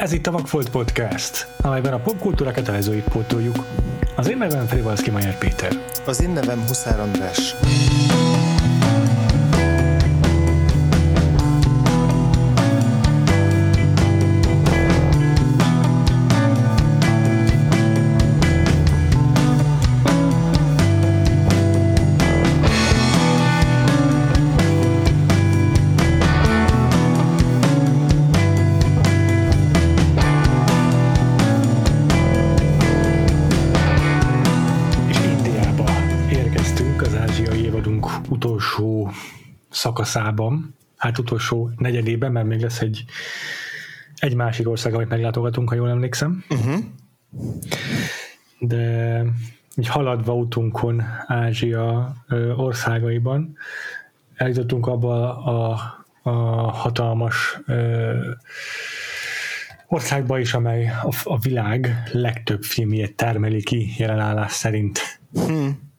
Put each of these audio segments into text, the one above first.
Ez itt a Vagfolt Podcast, amelyben a popkultúra kötelezőit pótoljuk. Az én nevem Frivalszki Majer Péter. Az én nevem Huszár András. Szakaszában, hát utolsó negyedében, mert még lesz egy, egy másik ország, amit meglátogatunk, ha jól emlékszem. Uh-huh. de így haladva utunkon Ázsia országaiban eljutottunk abba a, a hatalmas ö, országba is, amely a, a világ legtöbb filmjét termeli ki jelenállás szerint. Hmm.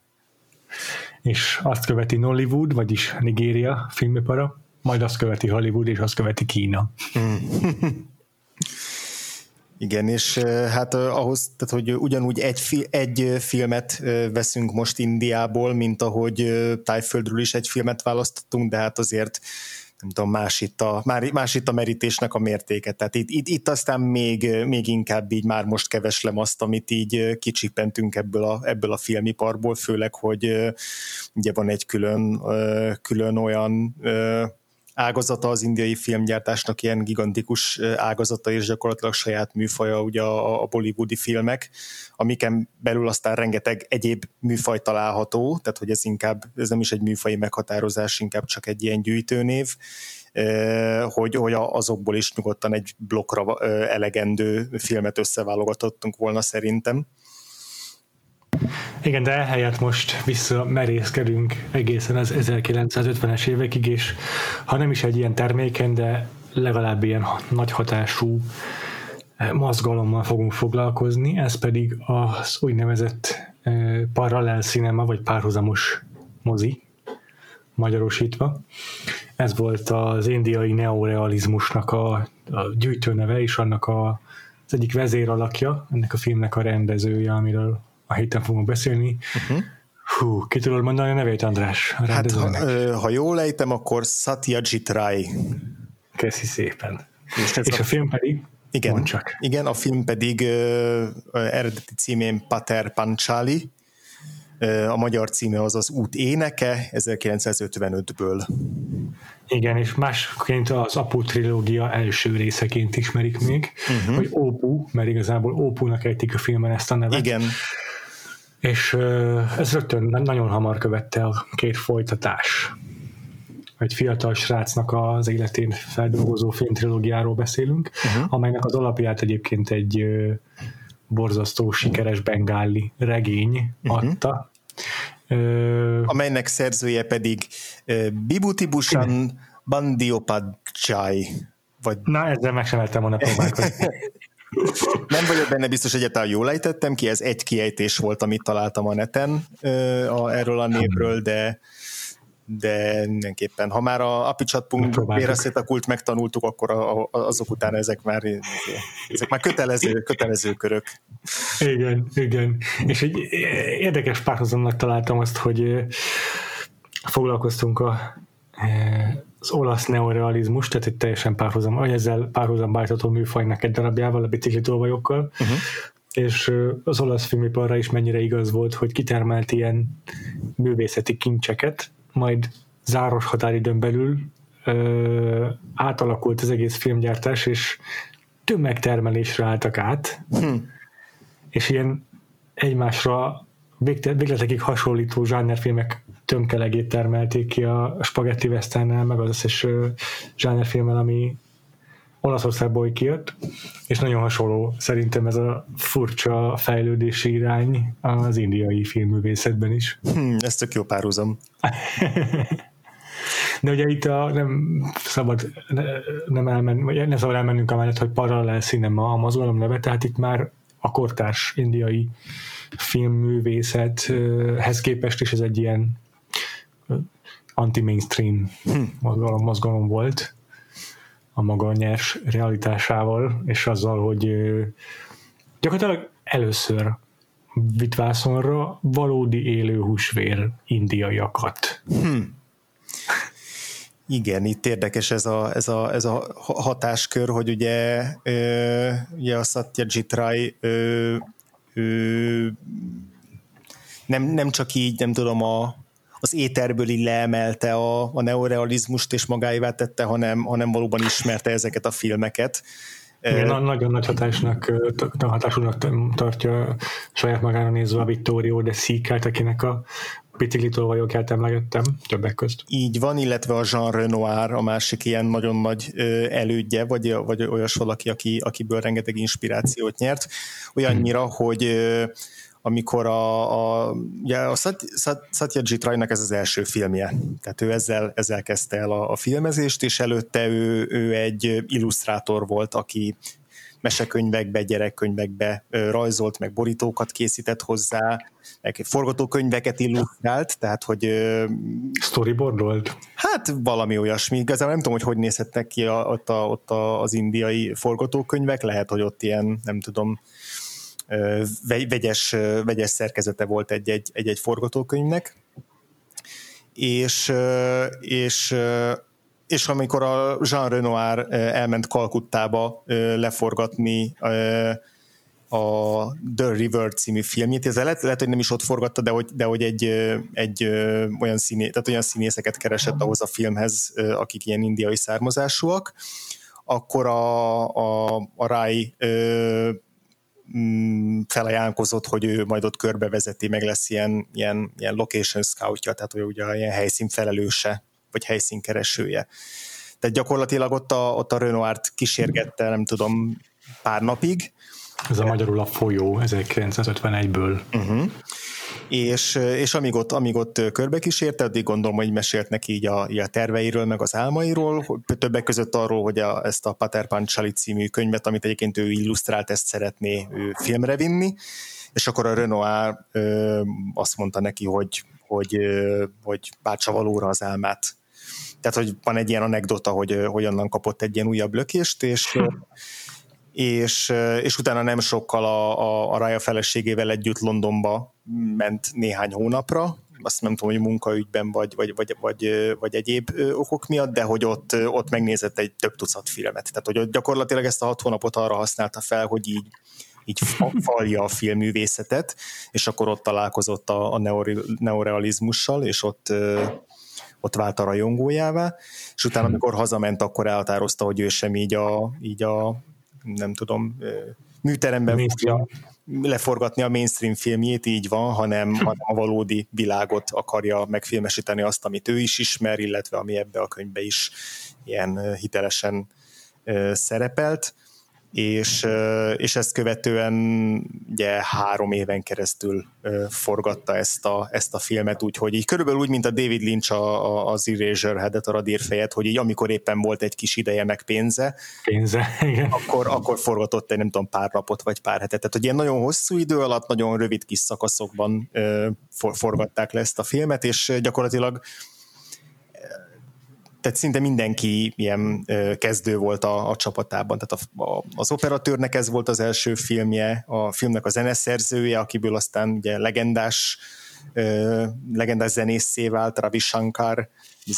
És azt követi Nollywood, vagyis Nigéria filmipara, majd azt követi Hollywood, és azt követi Kína. Igen, és eh, hát eh, ahhoz, tehát hogy ugyanúgy egy, fi, egy eh, filmet veszünk most Indiából, mint ahogy Tájföldről is egy filmet választottunk, de hát azért nem tudom, más itt a, már, más itt a merítésnek a mértéke. Tehát itt, itt, itt aztán még, még inkább így már most keveslem azt, amit így kicsippentünk ebből a, ebből a filmiparból, főleg, hogy ugye van egy külön, külön olyan ágazata az indiai filmgyártásnak, ilyen gigantikus ágazata és gyakorlatilag saját műfaja ugye a, bollywoodi filmek, amiken belül aztán rengeteg egyéb műfaj található, tehát hogy ez inkább, ez nem is egy műfai meghatározás, inkább csak egy ilyen gyűjtőnév, hogy, hogy azokból is nyugodtan egy blokkra elegendő filmet összeválogatottunk volna szerintem. Igen, de ehelyett most vissza merészkedünk egészen az 1950-es évekig, és ha nem is egy ilyen terméken, de legalább ilyen nagy hatású eh, mozgalommal fogunk foglalkozni, ez pedig az úgynevezett eh, paralel cinema, vagy párhuzamos mozi, magyarosítva. Ez volt az indiai neorealizmusnak a, a gyűjtőneve, és annak a, az egyik vezéralakja, ennek a filmnek a rendezője, amiről a héten fogunk beszélni. Uh-huh. Hú, ki tudod mondani a nevét, András? A Hát ha, ö, ha jól ejtem, akkor Satyajit Ray. Köszi szépen. És És a film pedig? Igen, csak. igen, a film pedig ö, ö, eredeti címén Pater Panchali, ö, a magyar címe az az Út éneke 1955-ből. Igen, és másként az Apu trilógia első részeként ismerik még, uh-huh. vagy Ópu, mert igazából Ópunak ejtik a filmen ezt a nevet. Igen, És ez rögtön nagyon hamar követte a két folytatás. Egy fiatal srácnak az életén feldolgozó filmtrilógiáról beszélünk, uh-huh. amelynek az alapját egyébként egy borzasztó sikeres bengáli regény uh-huh. adta. Ö, amelynek szerzője pedig ö, Bibhuti Bhushan Bandiopadhyay. Vagy na, ezzel meg sem lettem volna próbálkozni. nem vagyok benne biztos egyáltalán jól ejtettem ki, ez egy kiejtés volt, amit találtam a neten a, erről a névről, de de mindenképpen, ha már a apichat.hu béreszétakult megtanultuk, akkor a, a, azok után ezek már, ezek már kötelező, kötelező körök. Igen, igen. És egy érdekes párhuzamnak találtam azt, hogy foglalkoztunk a, az olasz neorealizmus, tehát egy teljesen párhuzam, vagy ezzel párhuzam bájtató műfajnak egy darabjával, a biciklitolvajokkal, uh-huh. és az olasz filmiparra is mennyire igaz volt, hogy kitermelt ilyen művészeti kincseket, majd záros határidőn belül ö, átalakult az egész filmgyártás, és tömegtermelésre álltak át, Hm. és ilyen egymásra végletekig hasonlító zsánerfilmek tömkelegét termelték ki a Spaghetti Westernnel, meg az összes zsánerfilmmel, ami Olaszországból kijött, és nagyon hasonló szerintem ez a furcsa fejlődési irány az indiai filmművészetben is. Hm, ez tök jó párhuzam. De ugye itt a, nem szabad ne, nem elmen, vagy nem szabad elmennünk amellett, hogy paralel cinema a mozgalom neve, tehát itt már a kortárs indiai filmművészethez képest is ez egy ilyen anti-mainstream mozgalom, mozgalom volt. a maga nyers realitásával, és azzal, hogy gyakorlatilag először vitt vászonra valódi élő húsvér indiaiakat. Hmm. Igen, itt érdekes ez a, ez a, ez a hatáskör, hogy ugye, ö, ugye a Satyajit ö, ö, nem, nem csak így, nem tudom, a, az éterből így leemelte a, a neorealizmust és magáévá tette, hanem, hanem valóban ismerte ezeket a filmeket. Igen, nagyon nagy hatásnak, hatásúnak tartja saját magára nézve a Vittorio de Szikát, akinek a vagyok, emlegettem többek közt. Így van, illetve a Jean Renoir, a másik ilyen nagyon nagy elődje, vagy, vagy olyas valaki, aki, akiből rengeteg inspirációt nyert. Olyannyira, hogy amikor a, a, ugye a Satyajit Raynak ez az első filmje, tehát ő ezzel, ezzel kezdte el a, a filmezést, és előtte ő, ő egy illusztrátor volt, aki mesekönyvekbe, gyerekkönyvekbe rajzolt, meg borítókat készített hozzá, meg forgatókönyveket illusztrált, tehát hogy... Storyboardolt? Hát valami olyasmi. Igazából nem tudom, hogy hogy nézhetnek ki a, ott, a, ott a, az indiai forgatókönyvek, lehet, hogy ott ilyen, nem tudom, vegyes, vegyes szerkezete volt egy-egy, egy-egy forgatókönyvnek, és, és, és amikor a Jean Renoir elment Kalkuttába leforgatni a The River című filmjét, ez lehet, lehet, hogy nem is ott forgatta, de hogy, de hogy egy, egy olyan, színé, tehát olyan színészeket keresett ahhoz a filmhez, akik ilyen indiai származásúak, akkor a, a, a Rai felajánlkozott, hogy ő majd ott körbevezeti, meg lesz ilyen, ilyen, ilyen location scoutja, tehát hogy ugye ilyen helyszín felelőse, vagy helyszínkeresője. Tehát gyakorlatilag ott a, ott a Renoir-t kísérgette, nem tudom, pár napig. Ez a magyarul a folyó 1951-ből. Uh-huh. És, és amíg ott, amíg ott körbe kísérte, addig gondolom, hogy mesélt neki így a, így a terveiről, meg az álmairól, többek között arról, hogy a, ezt a Pater Panchali című könyvet, amit egyébként ő illusztrált, ezt szeretné ő filmre vinni, és akkor a Renoir ö, azt mondta neki, hogy, hogy, ö, hogy bátsa valóra az álmát. Tehát, hogy van egy ilyen anekdota, hogy, hogy onnan kapott egy ilyen újabb lökést, és és, és utána nem sokkal a, a, a Raya feleségével együtt Londonba ment néhány hónapra, azt nem tudom, hogy munkaügyben vagy, vagy, vagy, vagy, vagy egyéb okok miatt, de hogy ott, ott megnézett egy több tucat filmet. Tehát, hogy ott gyakorlatilag ezt a hat hónapot arra használta fel, hogy így így falja a filmművészetet, és akkor ott találkozott a, a neorealizmussal, és ott, ott vált a rajongójává, és utána, amikor hazament, akkor elhatározta, hogy ő sem így a, így a nem tudom, műteremben fogja leforgatni a mainstream filmjét, így van, hanem, hanem a valódi világot akarja megfilmesíteni azt, amit ő is ismer, illetve ami ebbe a könyvbe is ilyen hitelesen szerepelt és, és ezt követően ugye három éven keresztül forgatta ezt a, ezt a filmet, úgyhogy így körülbelül úgy, mint a David Lynch a, a, az Eraserhead-et, a radírfejet, hogy így amikor éppen volt egy kis ideje meg pénze, pénze igen. Akkor, akkor forgatott egy nem tudom pár napot vagy pár hetet. Tehát, hogy ilyen nagyon hosszú idő alatt, nagyon rövid kis szakaszokban for, forgatták le ezt a filmet, és gyakorlatilag tehát szinte mindenki ilyen kezdő volt a, a csapatában. Tehát a, a, az operatőrnek ez volt az első filmje, a filmnek a zeneszerzője, akiből aztán ugye legendás legendás zenészé vált, Ravi Shankar.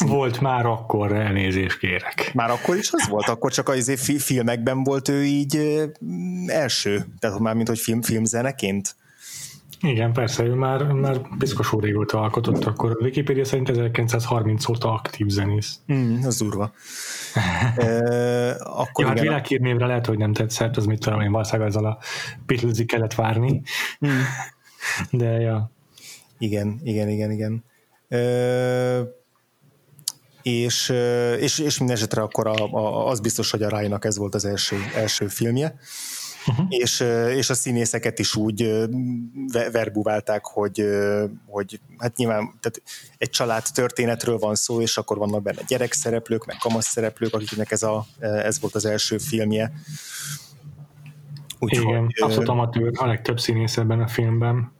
Volt már akkor, elnézést kérek. Már akkor is az volt? Akkor csak az filmekben volt ő így első? Tehát már mint hogy film, filmzeneként? Igen, persze, ő már, már piszkosú régóta alkotott, akkor a Wikipedia szerint 1930 óta aktív zenész. Mm, az durva. e, akkor ja, hát világhírnévre lehet, hogy nem tetszett, az mit tudom én, valószínűleg ezzel a Beatlesig kellett várni. Mm. De ja. Igen, igen, igen, igen. E, és, és, és minden esetre akkor a, a, az biztos, hogy a Rájnak ez volt az első, első filmje uh-huh. és, és a színészeket is úgy verbuválták, hogy, hogy hát nyilván tehát egy család történetről van szó, és akkor vannak benne gyerekszereplők, meg kamasz szereplők, akiknek ez, a, ez volt az első filmje. Úgyhogy, Igen, abszolút amatőr, a legtöbb színész ebben a filmben.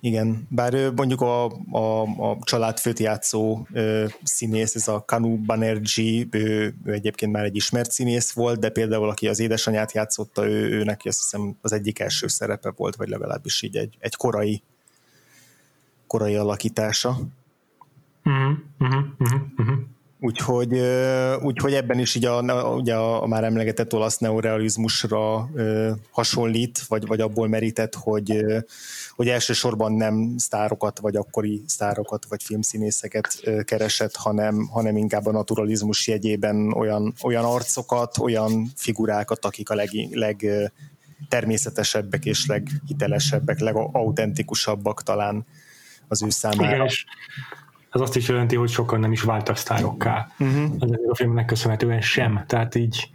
Igen, bár mondjuk a, a, a családfőt játszó ö, színész, ez a Kanu Banerjee, ő, ő egyébként már egy ismert színész volt, de például aki az édesanyát játszotta, ő, ő neki azt hiszem az egyik első szerepe volt, vagy legalábbis így egy, egy korai korai alakítása. Uh-huh, uh-huh, uh-huh. Úgyhogy, úgyhogy ebben is így a, ugye a, a már emlegetett olasz neorealizmusra hasonlít, vagy, vagy abból merített, hogy, hogy elsősorban nem sztárokat, vagy akkori sztárokat, vagy filmszínészeket keresett, hanem, hanem inkább a naturalizmus jegyében olyan, olyan arcokat, olyan figurákat, akik a leg, leg természetesebbek és leghitelesebbek, legautentikusabbak talán az ő számára. Igen, és ez azt is jelenti, hogy sokan nem is váltak sztárokká. Uh-huh. Az a filmnek köszönhetően sem. Tehát így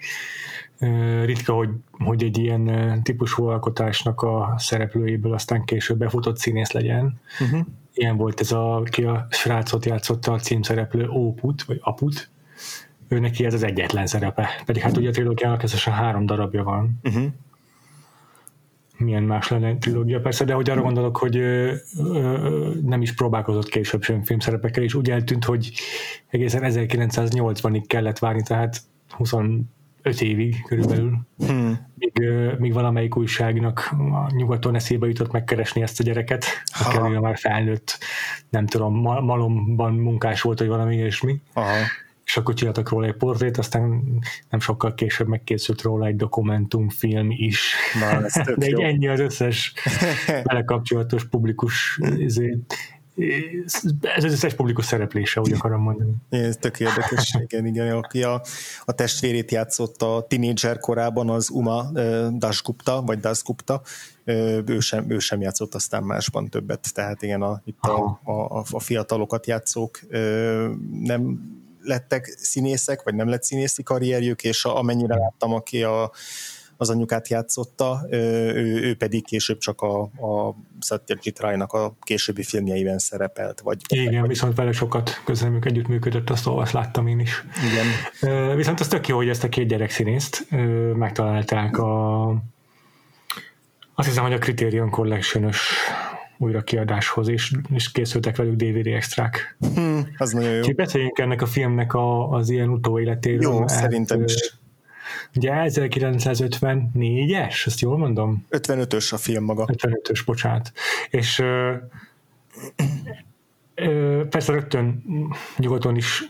ritka, hogy, hogy egy ilyen típusú alkotásnak a szereplőjéből aztán később befutott színész legyen. Uh-huh. Ilyen volt ez a, ki a srácot játszotta a címszereplő Óput, vagy Aput, ő neki ez az egyetlen szerepe. Pedig hát ugye a trilógiának összesen három darabja van. Uh-huh milyen más lenne trilógia, persze, de hogy arra gondolok, hogy ö, ö, nem is próbálkozott később sem filmszerepekkel, és úgy eltűnt, hogy egészen 1980-ig kellett várni, tehát 25 évig körülbelül, hmm. míg, ö, míg valamelyik újságnak a nyugaton eszébe jutott megkeresni ezt a gyereket, aki már felnőtt, nem tudom, malomban munkás volt, vagy valami ilyesmi. Aha és akkor csináltak róla egy portrét, aztán nem sokkal később megkészült róla egy dokumentumfilm is. Na, ez De egy ennyi az összes vele kapcsolatos publikus ezért, ez az összes publikus szereplése, úgy akarom mondani. Ez tök érdekes, igen, igen, aki a, a testvérét játszotta a tinédzser korában, az Uma Dasgupta, vagy Dasgupta, ő sem, ő sem játszott aztán másban többet, tehát igen, a, itt a, a, a fiatalokat játszók nem lettek színészek, vagy nem lett színészi karrierjük, és a, amennyire láttam, aki a, az anyukát játszotta, ő, ő pedig később csak a, a Satyajit Rai-nak a későbbi filmjeiben szerepelt. Vagy, Igen, vagy, viszont vele sokat közelmük együttműködött, azt, azt láttam én is. Igen. Viszont az tök jó, hogy ezt a két gyerek színészt megtalálták a azt hiszem, hogy a Criterion collection újra kiadáshoz, és, és készültek velük DVD extrák. Hmm, az nagyon jó. Úgyhogy beszéljünk ennek a filmnek a, az ilyen utóéletéről. Jó, mert, szerintem is. Ugye 1954-es, ezt jól mondom? 55-ös a film maga. 55-ös, bocsánat. És ö, ö, persze rögtön nyugaton is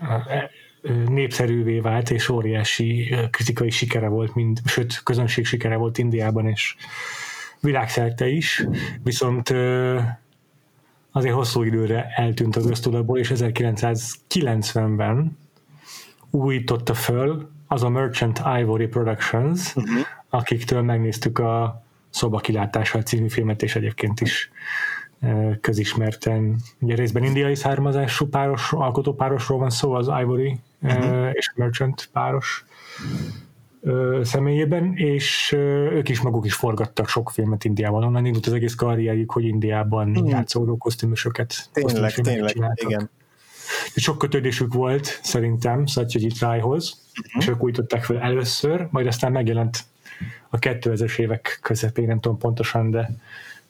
népszerűvé vált, és óriási kritikai sikere volt, mind, sőt, közönség sikere volt Indiában, és világszerte is, viszont azért hosszú időre eltűnt az köztudatból, és 1990-ben újította föl az a Merchant Ivory Productions, uh-huh. akiktől megnéztük a Szoba kilátással című filmet, és egyébként is közismerten, ugye részben indiai származású páros, alkotópárosról van szó, az Ivory uh-huh. és a Merchant páros személyében, és ők is maguk is forgattak sok filmet Indiában. Onnan indult az egész karrierjük, hogy Indiában mm. játszódó kosztümösöket. Tényleg, tényleg, csináltak. igen. Sok kötődésük volt szerintem Satyajit Rájhoz, mm-hmm. és ők újították fel először, majd aztán megjelent a 2000-es évek közepén, nem tudom pontosan, de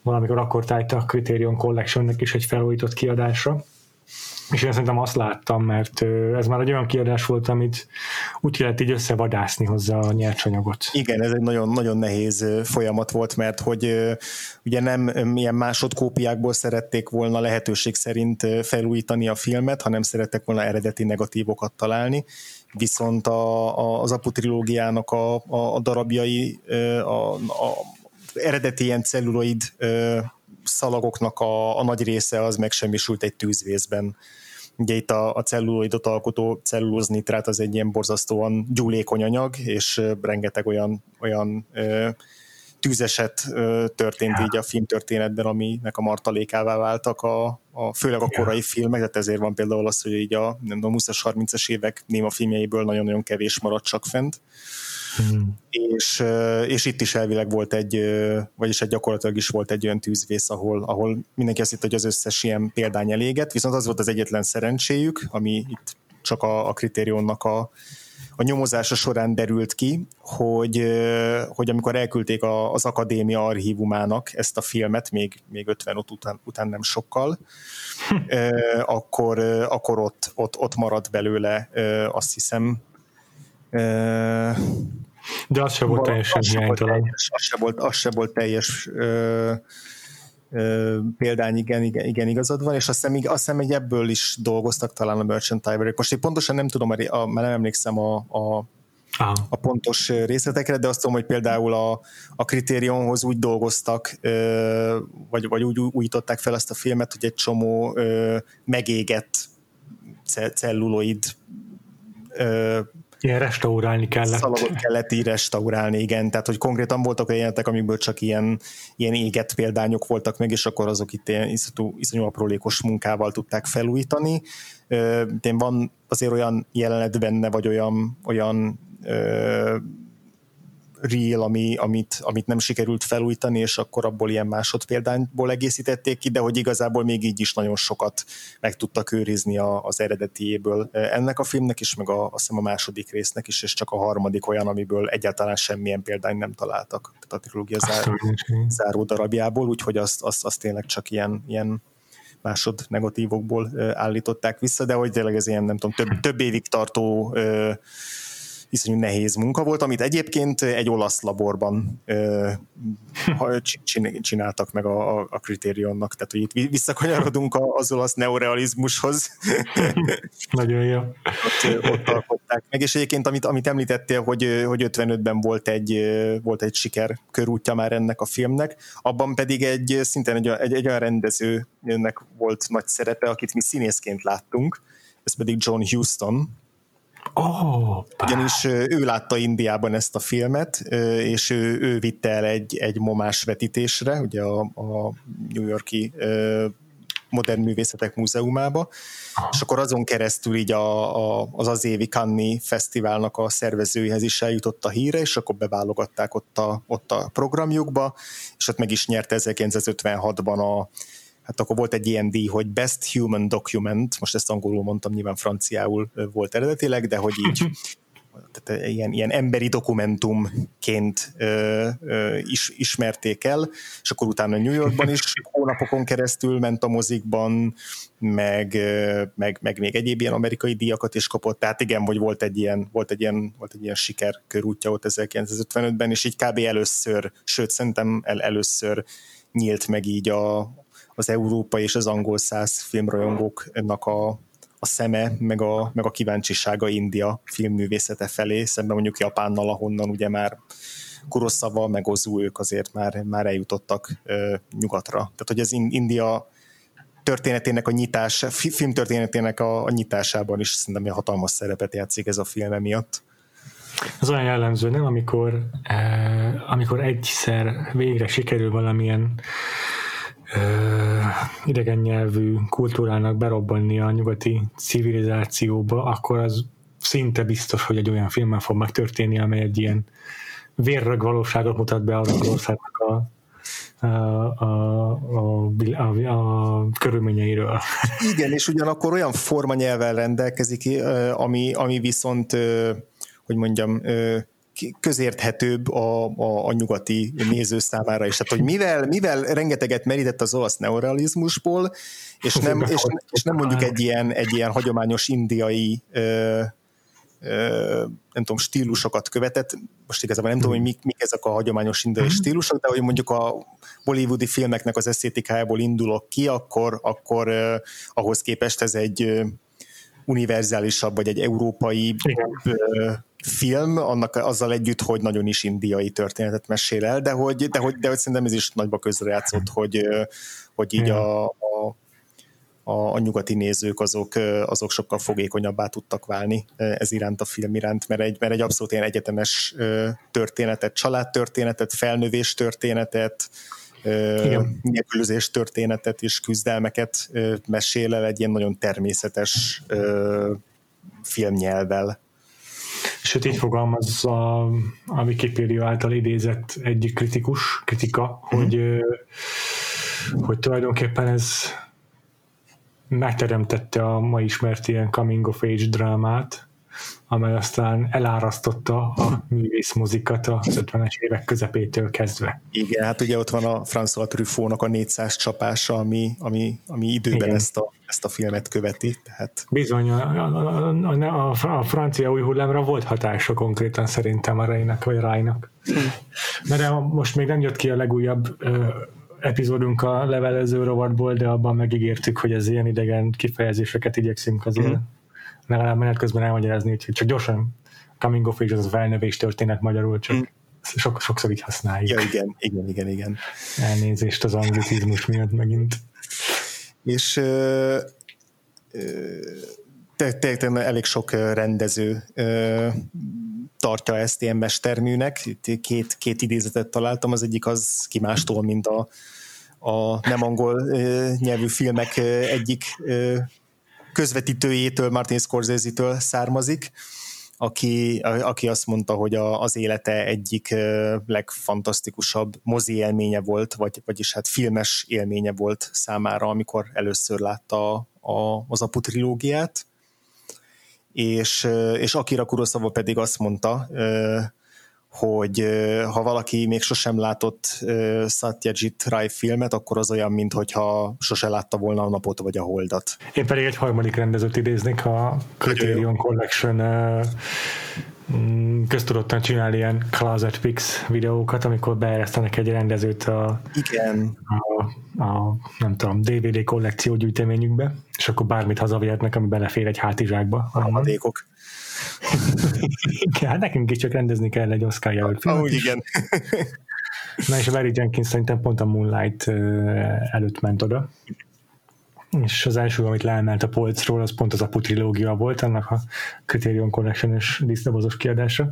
valamikor akkor tájt a Criterion Collectionnek is egy felújított kiadásra és én szerintem azt láttam, mert ez már egy olyan kiadás volt, amit úgy kellett így összevadászni hozzá a nyersanyagot. Igen, ez egy nagyon, nagyon nehéz folyamat volt, mert hogy ugye nem milyen másodkópiákból szerették volna lehetőség szerint felújítani a filmet, hanem szerettek volna eredeti negatívokat találni, viszont a, a, az Apu trilógiának a, a, a darabjai a, a eredeti ilyen celluloid szalagoknak a, a nagy része az megsemmisült egy tűzvészben. Ugye itt a, a celluloidot alkotó cellulóznitrát az egy ilyen borzasztóan gyúlékony anyag, és rengeteg olyan, olyan ö, tűzeset ö, történt így a filmtörténetben, aminek a martalékává váltak a, a főleg a korai filmek, tehát ezért van például az, hogy így a, nem tudom, 20-as, 30-as évek néma filmjeiből nagyon-nagyon kevés maradt csak fent. Hmm. És, és itt is elvileg volt egy, vagyis egy gyakorlatilag is volt egy olyan tűzvész, ahol, ahol mindenki azt hitt, hogy az összes ilyen példány eléget, viszont az volt az egyetlen szerencséjük, ami itt csak a, a kritériumnak a, a nyomozása során derült ki, hogy, hogy amikor elküldték a, az akadémia archívumának ezt a filmet, még, még 50 után, után nem sokkal, akkor, akkor ott, ott, ott maradt belőle, azt hiszem, de az se volt teljesen hiánytalan. Az se volt, az se volt teljes ö, ö, példány, igen, igen, igen, igazad van, és azt hiszem, azt hiszem, hogy ebből is dolgoztak talán a Merchant Ivory. Most én pontosan nem tudom, mert nem emlékszem a, a Aha. a pontos részletekre, de azt tudom, hogy például a, a kritériumhoz úgy dolgoztak, vagy, vagy úgy újították fel ezt a filmet, hogy egy csomó megégett celluloid Ilyen restaurálni kellett. Szalagot kellett így restaurálni, igen. Tehát, hogy konkrétan voltak olyan jelentek, amikből csak ilyen, ilyen égett példányok voltak meg, és akkor azok itt ilyen iszonyú, iszonyú aprólékos munkával tudták felújítani. Én van azért olyan jelenet benne, vagy olyan, olyan reel, ami, amit, amit nem sikerült felújítani, és akkor abból ilyen másodpéldányból egészítették ki, de hogy igazából még így is nagyon sokat meg tudtak őrizni a, az eredetiéből ennek a filmnek is, meg a, azt hiszem a második résznek is, és csak a harmadik olyan, amiből egyáltalán semmilyen példány nem találtak. Tehát a trilógia zár, záró darabjából, úgyhogy azt, azt, azt tényleg csak ilyen, ilyen másod negatívokból állították vissza, de hogy tényleg ez ilyen, nem tudom, több, több évig tartó iszonyú nehéz munka volt, amit egyébként egy olasz laborban ö, csináltak meg a, a, a kritérionnak, tehát hogy itt visszakanyarodunk az olasz neorealizmushoz. Nagyon jó. ott, ott alkották meg, és egyébként amit, amit említettél, hogy, hogy 55-ben volt egy, volt egy siker körútja már ennek a filmnek, abban pedig egy szintén egy, egy, egy olyan rendezőnek volt nagy szerepe, akit mi színészként láttunk, ez pedig John Huston, Oh, Ugyanis ő látta Indiában ezt a filmet, és ő, ő vitte el egy, egy momás vetítésre, ugye a, a New Yorki Modern Művészetek Múzeumába, és akkor azon keresztül így a, a, az az évi Cannes Fesztiválnak a szervezőihez is eljutott a híre, és akkor beválogatták ott a, ott a programjukba, és ott meg is nyerte 1956-ban a hát akkor volt egy ilyen díj, hogy Best Human Document, most ezt angolul mondtam, nyilván franciául volt eredetileg, de hogy így tehát ilyen, ilyen emberi dokumentumként ö, ö, is, ismerték el, és akkor utána New Yorkban is hónapokon keresztül ment a mozikban, meg, meg, meg még egyéb ilyen amerikai díjakat is kapott, tehát igen, hogy volt egy ilyen, volt egy ilyen, volt egy ilyen siker körútja ott 1955-ben, és így kb. először, sőt szerintem el, először nyílt meg így a, az európai és az angol száz filmrajongóknak a, a szeme, meg a, meg a kíváncsisága India filmművészete felé, szemben mondjuk Japánnal, ahonnan ugye már Kuroszava, meg Ozu, ők azért már, már eljutottak ö, nyugatra. Tehát, hogy az India történetének a nyitás, film történetének a, a nyitásában is szerintem hatalmas szerepet játszik ez a film miatt. Az olyan jellemző, nem? Amikor, eh, amikor egyszer végre sikerül valamilyen idegen nyelvű kultúrának berobbanni a nyugati civilizációba, akkor az szinte biztos, hogy egy olyan filmmel fog megtörténni, amely egy ilyen vérrög valóságot mutat be arra az országnak a, a, a, a, a, a körülményeiről. Igen, és ugyanakkor olyan formanyelven rendelkezik, ami, ami viszont, hogy mondjam, közérthetőbb a, a, a nyugati néző számára is. Tehát, hogy mivel, mivel rengeteget merített az olasz neorealizmusból, és nem, és, és nem mondjuk egy ilyen, egy ilyen hagyományos indiai ö, ö, nem tudom, stílusokat követett, most igazából nem tudom, hogy mik, mik ezek a hagyományos indiai mhm. stílusok, de hogy mondjuk a bollywoodi filmeknek az esztétikájából indulok ki, akkor, akkor uh, ahhoz képest ez egy univerzálisabb, vagy egy európai uh, film, annak azzal együtt, hogy nagyon is indiai történetet mesél el, de hogy, de hogy, de hogy szerintem ez is nagyba közrejátszott, hogy, hogy így a, a, a, a nyugati nézők azok, azok sokkal fogékonyabbá tudtak válni ez iránt a film iránt, mert egy, mert egy abszolút ilyen egyetemes történetet, családtörténetet, felnövés történetet, nélkülözés történetet és küzdelmeket mesél el egy ilyen nagyon természetes filmnyelvel. Sőt, így fogalmaz a, a Wikipedia által idézett egyik kritikus, kritika, mm-hmm. hogy, hogy tulajdonképpen ez megteremtette a ma ismert ilyen coming of age drámát, amely aztán elárasztotta a művészmozikat az 50-es évek közepétől kezdve. Igen, hát ugye ott van a François Truffaut-nak a 400 csapása, ami, ami, ami időben ezt a, ezt a filmet követi. Tehát... Bizony, a, a, a, a, a francia új hullámra volt hatása konkrétan szerintem a Reinek vagy Rájnak. Hm. De most még nem jött ki a legújabb epizódunk a levelező rovatból, de abban megígértük, hogy az ilyen idegen kifejezéseket igyekszünk azért mm. Legalább menet közben elmagyarázni, úgyhogy csak gyorsan coming of age az felnövés történet magyarul, csak mm. sok, sokszor így használjuk. Ja, igen, igen, igen, igen. Elnézést az anglicizmus miatt megint. És tényleg elég sok rendező tartja ezt ilyen mesterműnek. Itt két, két idézetet találtam, az egyik az ki mástól, mint a, a nem angol nyelvű filmek egyik közvetítőjétől, Martin Scorsese-től származik, aki, aki azt mondta, hogy a, az élete egyik legfantasztikusabb mozi élménye volt, vagy, vagyis hát filmes élménye volt számára, amikor először látta a, az Apu trilógiát, és, és Akira Kurosawa pedig azt mondta, hogy ha valaki még sosem látott Satyajit Rai filmet, akkor az olyan, mintha sose látta volna a napot vagy a holdat. Én pedig egy harmadik rendezőt idéznék, a Criterion Collection Mm, köztudottan csinál ilyen Closet Pix videókat, amikor beeresztenek egy rendezőt a, Igen. A, a, nem tudom, DVD kollekció gyűjteményükbe, és akkor bármit hazavihetnek, ami belefér egy hátizsákba. A hamadékok. Igen, hát nekünk is csak rendezni kell egy Oscar jelölt filmet. Ah, igen. Na és a Barry Jenkins szerintem pont a Moonlight előtt ment oda és az első, amit leemelt a polcról, az pont az a trilógia volt, annak a Criterion Collection-es díszdobozos kiadása,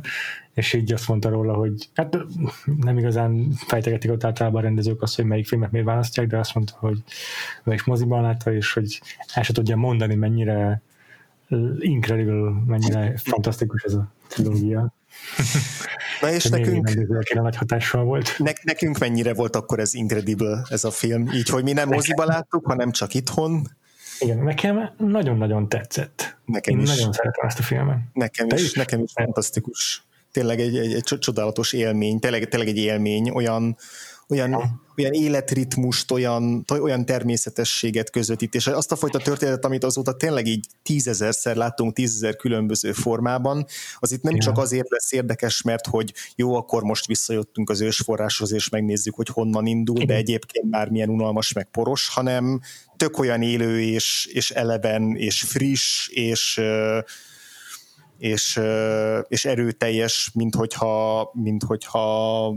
és így azt mondta róla, hogy hát nem igazán fejtegetik ott általában a rendezők azt, hogy melyik filmet miért választják, de azt mondta, hogy ő is moziban látta, és hogy el se tudja mondani, mennyire incredible, mennyire fantasztikus ez a trilógia. Na és nekünk... nagy hatással volt. Ne, nekünk mennyire volt akkor ez incredible ez a film? Így, hogy mi nem moziba láttuk, hanem csak itthon. Igen, nekem nagyon-nagyon tetszett. Nekem Én is. nagyon szeretem ezt a filmet. Nekem Te is, is, nekem is fantasztikus. Tényleg egy, egy, egy csodálatos élmény, tényleg, tényleg egy élmény, olyan, olyan, olyan életritmust, olyan, olyan természetességet közvetít, és azt a fajta történetet, amit azóta tényleg így tízezerszer láttunk, tízezer különböző formában, az itt nem csak azért lesz érdekes, mert hogy jó, akkor most visszajöttünk az ősforráshoz, és megnézzük, hogy honnan indul, de egyébként már milyen unalmas, meg poros, hanem tök olyan élő, és, és eleven, és friss, és és, és erőteljes, mint hogyha, mint hogyha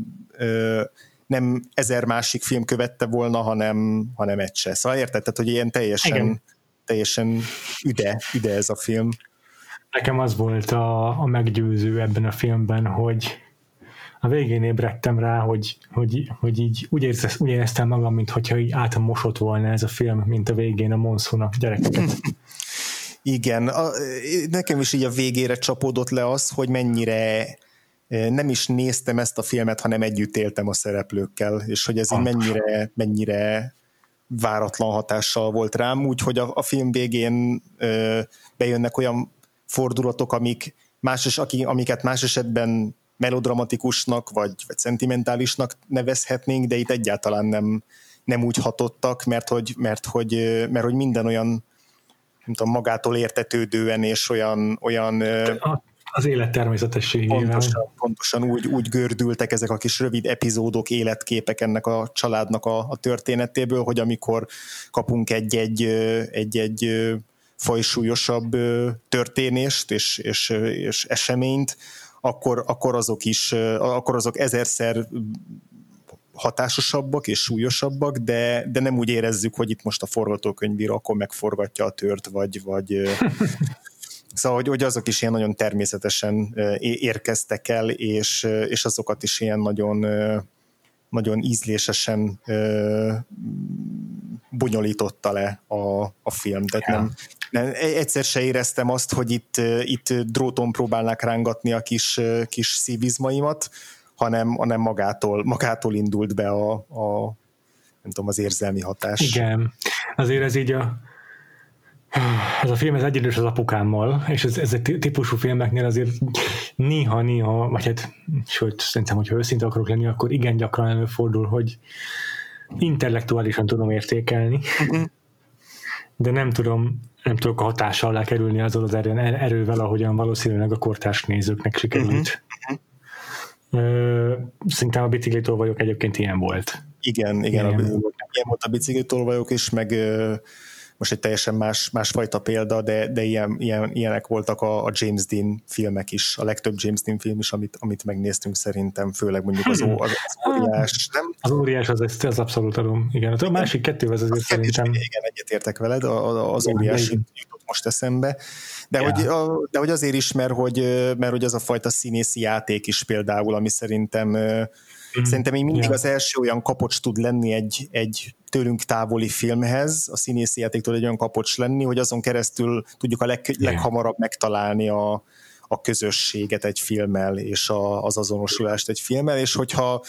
nem ezer másik film követte volna, hanem, hanem egy se. Szóval érted? Tehát, hogy ilyen teljesen, teljesen üde, üde ez a film. Nekem az volt a, a meggyőző ebben a filmben, hogy a végén ébredtem rá, hogy, hogy, hogy így úgy, érzesz, úgy éreztem magam, mintha így átmosott volna ez a film, mint a végén a Monszón a gyerekeket. Igen, a, nekem is így a végére csapódott le az, hogy mennyire nem is néztem ezt a filmet, hanem együtt éltem a szereplőkkel, és hogy ez így mennyire, mennyire váratlan hatással volt rám, úgyhogy a, a film végén ö, bejönnek olyan fordulatok, amik más, amiket más esetben melodramatikusnak vagy, vagy szentimentálisnak nevezhetnénk, de itt egyáltalán nem, nem úgy hatottak, mert hogy, mert hogy, mert hogy minden olyan nem tudom, magától értetődően és olyan, olyan az élet természetességével. Pontosan, pontosan úgy, úgy gördültek ezek a kis rövid epizódok, életképek ennek a családnak a, a történetéből, hogy amikor kapunk egy-egy, egy-egy fajsúlyosabb történést és, és, és eseményt, akkor, akkor azok is, akkor azok ezerszer hatásosabbak és súlyosabbak, de, de nem úgy érezzük, hogy itt most a forgatókönyvíró akkor megforgatja a tört, vagy, vagy, Szóval, hogy, hogy azok is ilyen nagyon természetesen érkeztek el, és, és azokat is ilyen nagyon, nagyon ízlésesen bonyolította le a, a film. Tehát nem, nem, egyszer se éreztem azt, hogy itt, itt dróton próbálnák rángatni a kis, kis szívizmaimat, hanem, hanem magától, magától indult be a, a nem tudom, az érzelmi hatás. Igen, azért ez így a ez a film ez egyidős az apukámmal, és ez, ez egy típusú filmeknél azért néha-néha, vagy hát, sőt, szerintem, hogyha őszinte akarok lenni, akkor igen gyakran előfordul, hogy intellektuálisan tudom értékelni, uh-huh. de nem tudom, nem tudok a hatással alá kerülni azzal az erő, erővel, ahogyan valószínűleg a kortárs nézőknek sikerült. Uh-huh. Szerintem a biciklitól vagyok egyébként ilyen volt. Igen, igen, ilyen, a, ilyen volt a biciklitól vagyok is, meg most egy teljesen más, másfajta példa, de, de ilyen, ilyen, ilyenek voltak a, a James Dean filmek is, a legtöbb James Dean film is, amit, amit megnéztünk szerintem, főleg mondjuk az, az, az óriás, nem? Az óriás, az, az, az abszolút adom, igen. A másik kettő az azért szerintem. Igen, egyetértek veled, az óriás jutott most eszembe. De, ja. hogy, a, de hogy azért is, mert hogy, mert hogy az a fajta színészi játék is például, ami szerintem Mm. Szerintem még mindig ja. az első olyan kapocs tud lenni egy, egy tőlünk távoli filmhez, a színészi játéktól egy olyan kapocs lenni, hogy azon keresztül tudjuk a leg, leghamarabb megtalálni a, a közösséget egy filmmel, és a, az azonosulást egy filmmel, és hogyha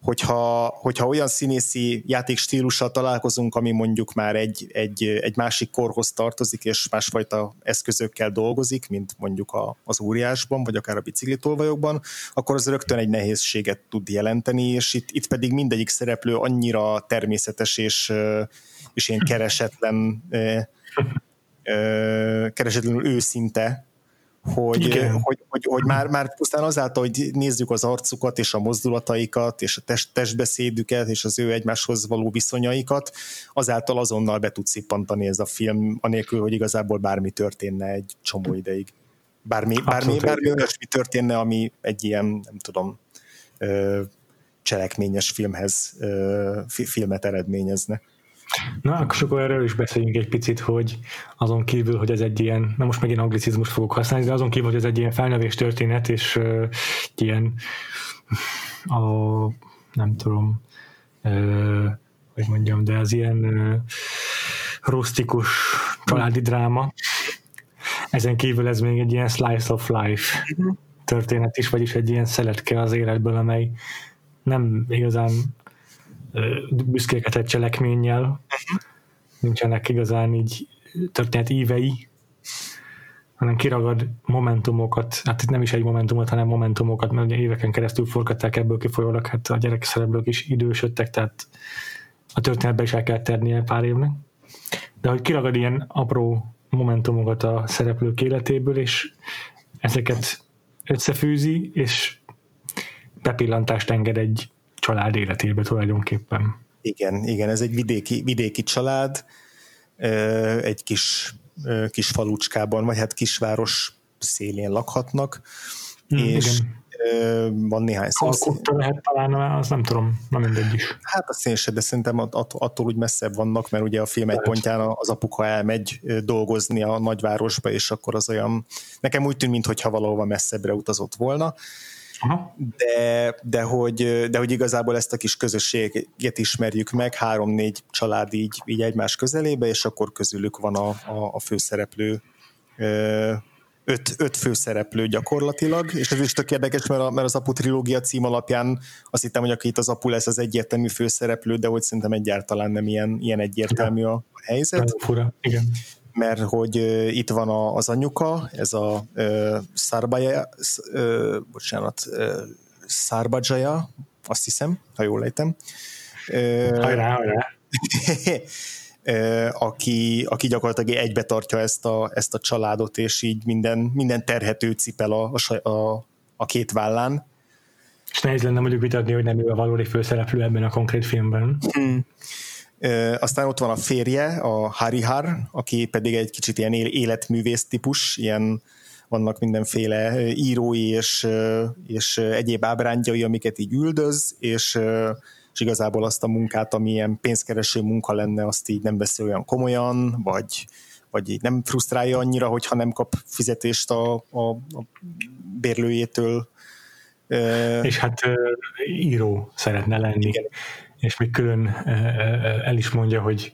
hogyha, hogyha olyan színészi játékstílussal találkozunk, ami mondjuk már egy, egy, egy másik korhoz tartozik, és másfajta eszközökkel dolgozik, mint mondjuk a, az óriásban, vagy akár a biciklitolvajokban, akkor az rögtön egy nehézséget tud jelenteni, és itt, itt pedig mindegyik szereplő annyira természetes és, és ilyen keresetlen keresetlenül őszinte, hogy, hogy, hogy, hogy már, már pusztán azáltal, hogy nézzük az arcukat és a mozdulataikat és a test, testbeszédüket és az ő egymáshoz való viszonyaikat, azáltal azonnal be tud szippantani ez a film, anélkül, hogy igazából bármi történne egy csomó ideig. Bármi, bármi, bármi olyasmi történne, ami egy ilyen, nem tudom, cselekményes filmhez, filmet eredményezne. Na, akkor akkor erről is beszéljünk egy picit, hogy azon kívül, hogy ez egy ilyen, na most megint anglicizmus fogok használni, de azon kívül, hogy ez egy ilyen felnövés történet, és uh, ilyen a, nem tudom, uh, hogy mondjam, de az ilyen uh, rustikus családi dráma. Ezen kívül ez még egy ilyen slice of life történet is, vagyis egy ilyen szeletke az életből, amely nem igazán büszkélkedett cselekménnyel, uh-huh. nincsenek igazán így történet ívei, hanem kiragad momentumokat, hát itt nem is egy momentumot, hanem momentumokat, mert ugye éveken keresztül forgatták ebből kifolyólag, hát a gyerek szereplők is idősödtek, tehát a történetbe is el kell ternie pár évnek. De hogy kiragad ilyen apró momentumokat a szereplők életéből, és ezeket összefűzi, és bepillantást enged egy család életébe tulajdonképpen. Igen, igen, ez egy vidéki, vidéki család, egy kis, kis falucskában, vagy hát kisváros szélén lakhatnak, mm, és igen. van néhány szó. lehet talán, az nem tudom, nem mindegy is. Hát azt én sem, de szerintem attól úgy messzebb vannak, mert ugye a film egy pontján az apuka elmegy dolgozni a nagyvárosba, és akkor az olyan, nekem úgy tűnt, mintha valahova messzebbre utazott volna, de, de, hogy, de hogy igazából ezt a kis közösséget ismerjük meg, három-négy család így, így egymás közelébe, és akkor közülük van a, a, a főszereplő öt, öt főszereplő gyakorlatilag, és ez is tök érdekes, mert, a, mert az Apu trilógia cím alapján azt hittem, hogy aki itt az Apu lesz az egyértelmű főszereplő, de hogy szerintem egyáltalán nem ilyen, ilyen egyértelmű a helyzet. fura, igen mert hogy itt van a, az anyuka, ez a uh, Szarbaja, uh, bocsánat, uh, Szarbadzsaja, azt hiszem, ha jól lejtem. Uh, hajrá, hajrá. aki, aki gyakorlatilag egybe tartja ezt a, ezt a családot, és így minden, minden terhető cipel a, a, a két vállán. És nehéz lenne mondjuk vitatni, hogy nem ő a valódi főszereplő ebben a konkrét filmben. Mm. Aztán ott van a férje, a Harihar, aki pedig egy kicsit ilyen életművész típus, ilyen vannak mindenféle írói és, és egyéb ábrányai, amiket így üldöz, és, és igazából azt a munkát, ami ilyen pénzkereső munka lenne, azt így nem veszi olyan komolyan, vagy, vagy így nem frusztrálja annyira, hogyha nem kap fizetést a, a, a bérlőjétől. És hát író szeretne lenni. Igen és még külön el is mondja, hogy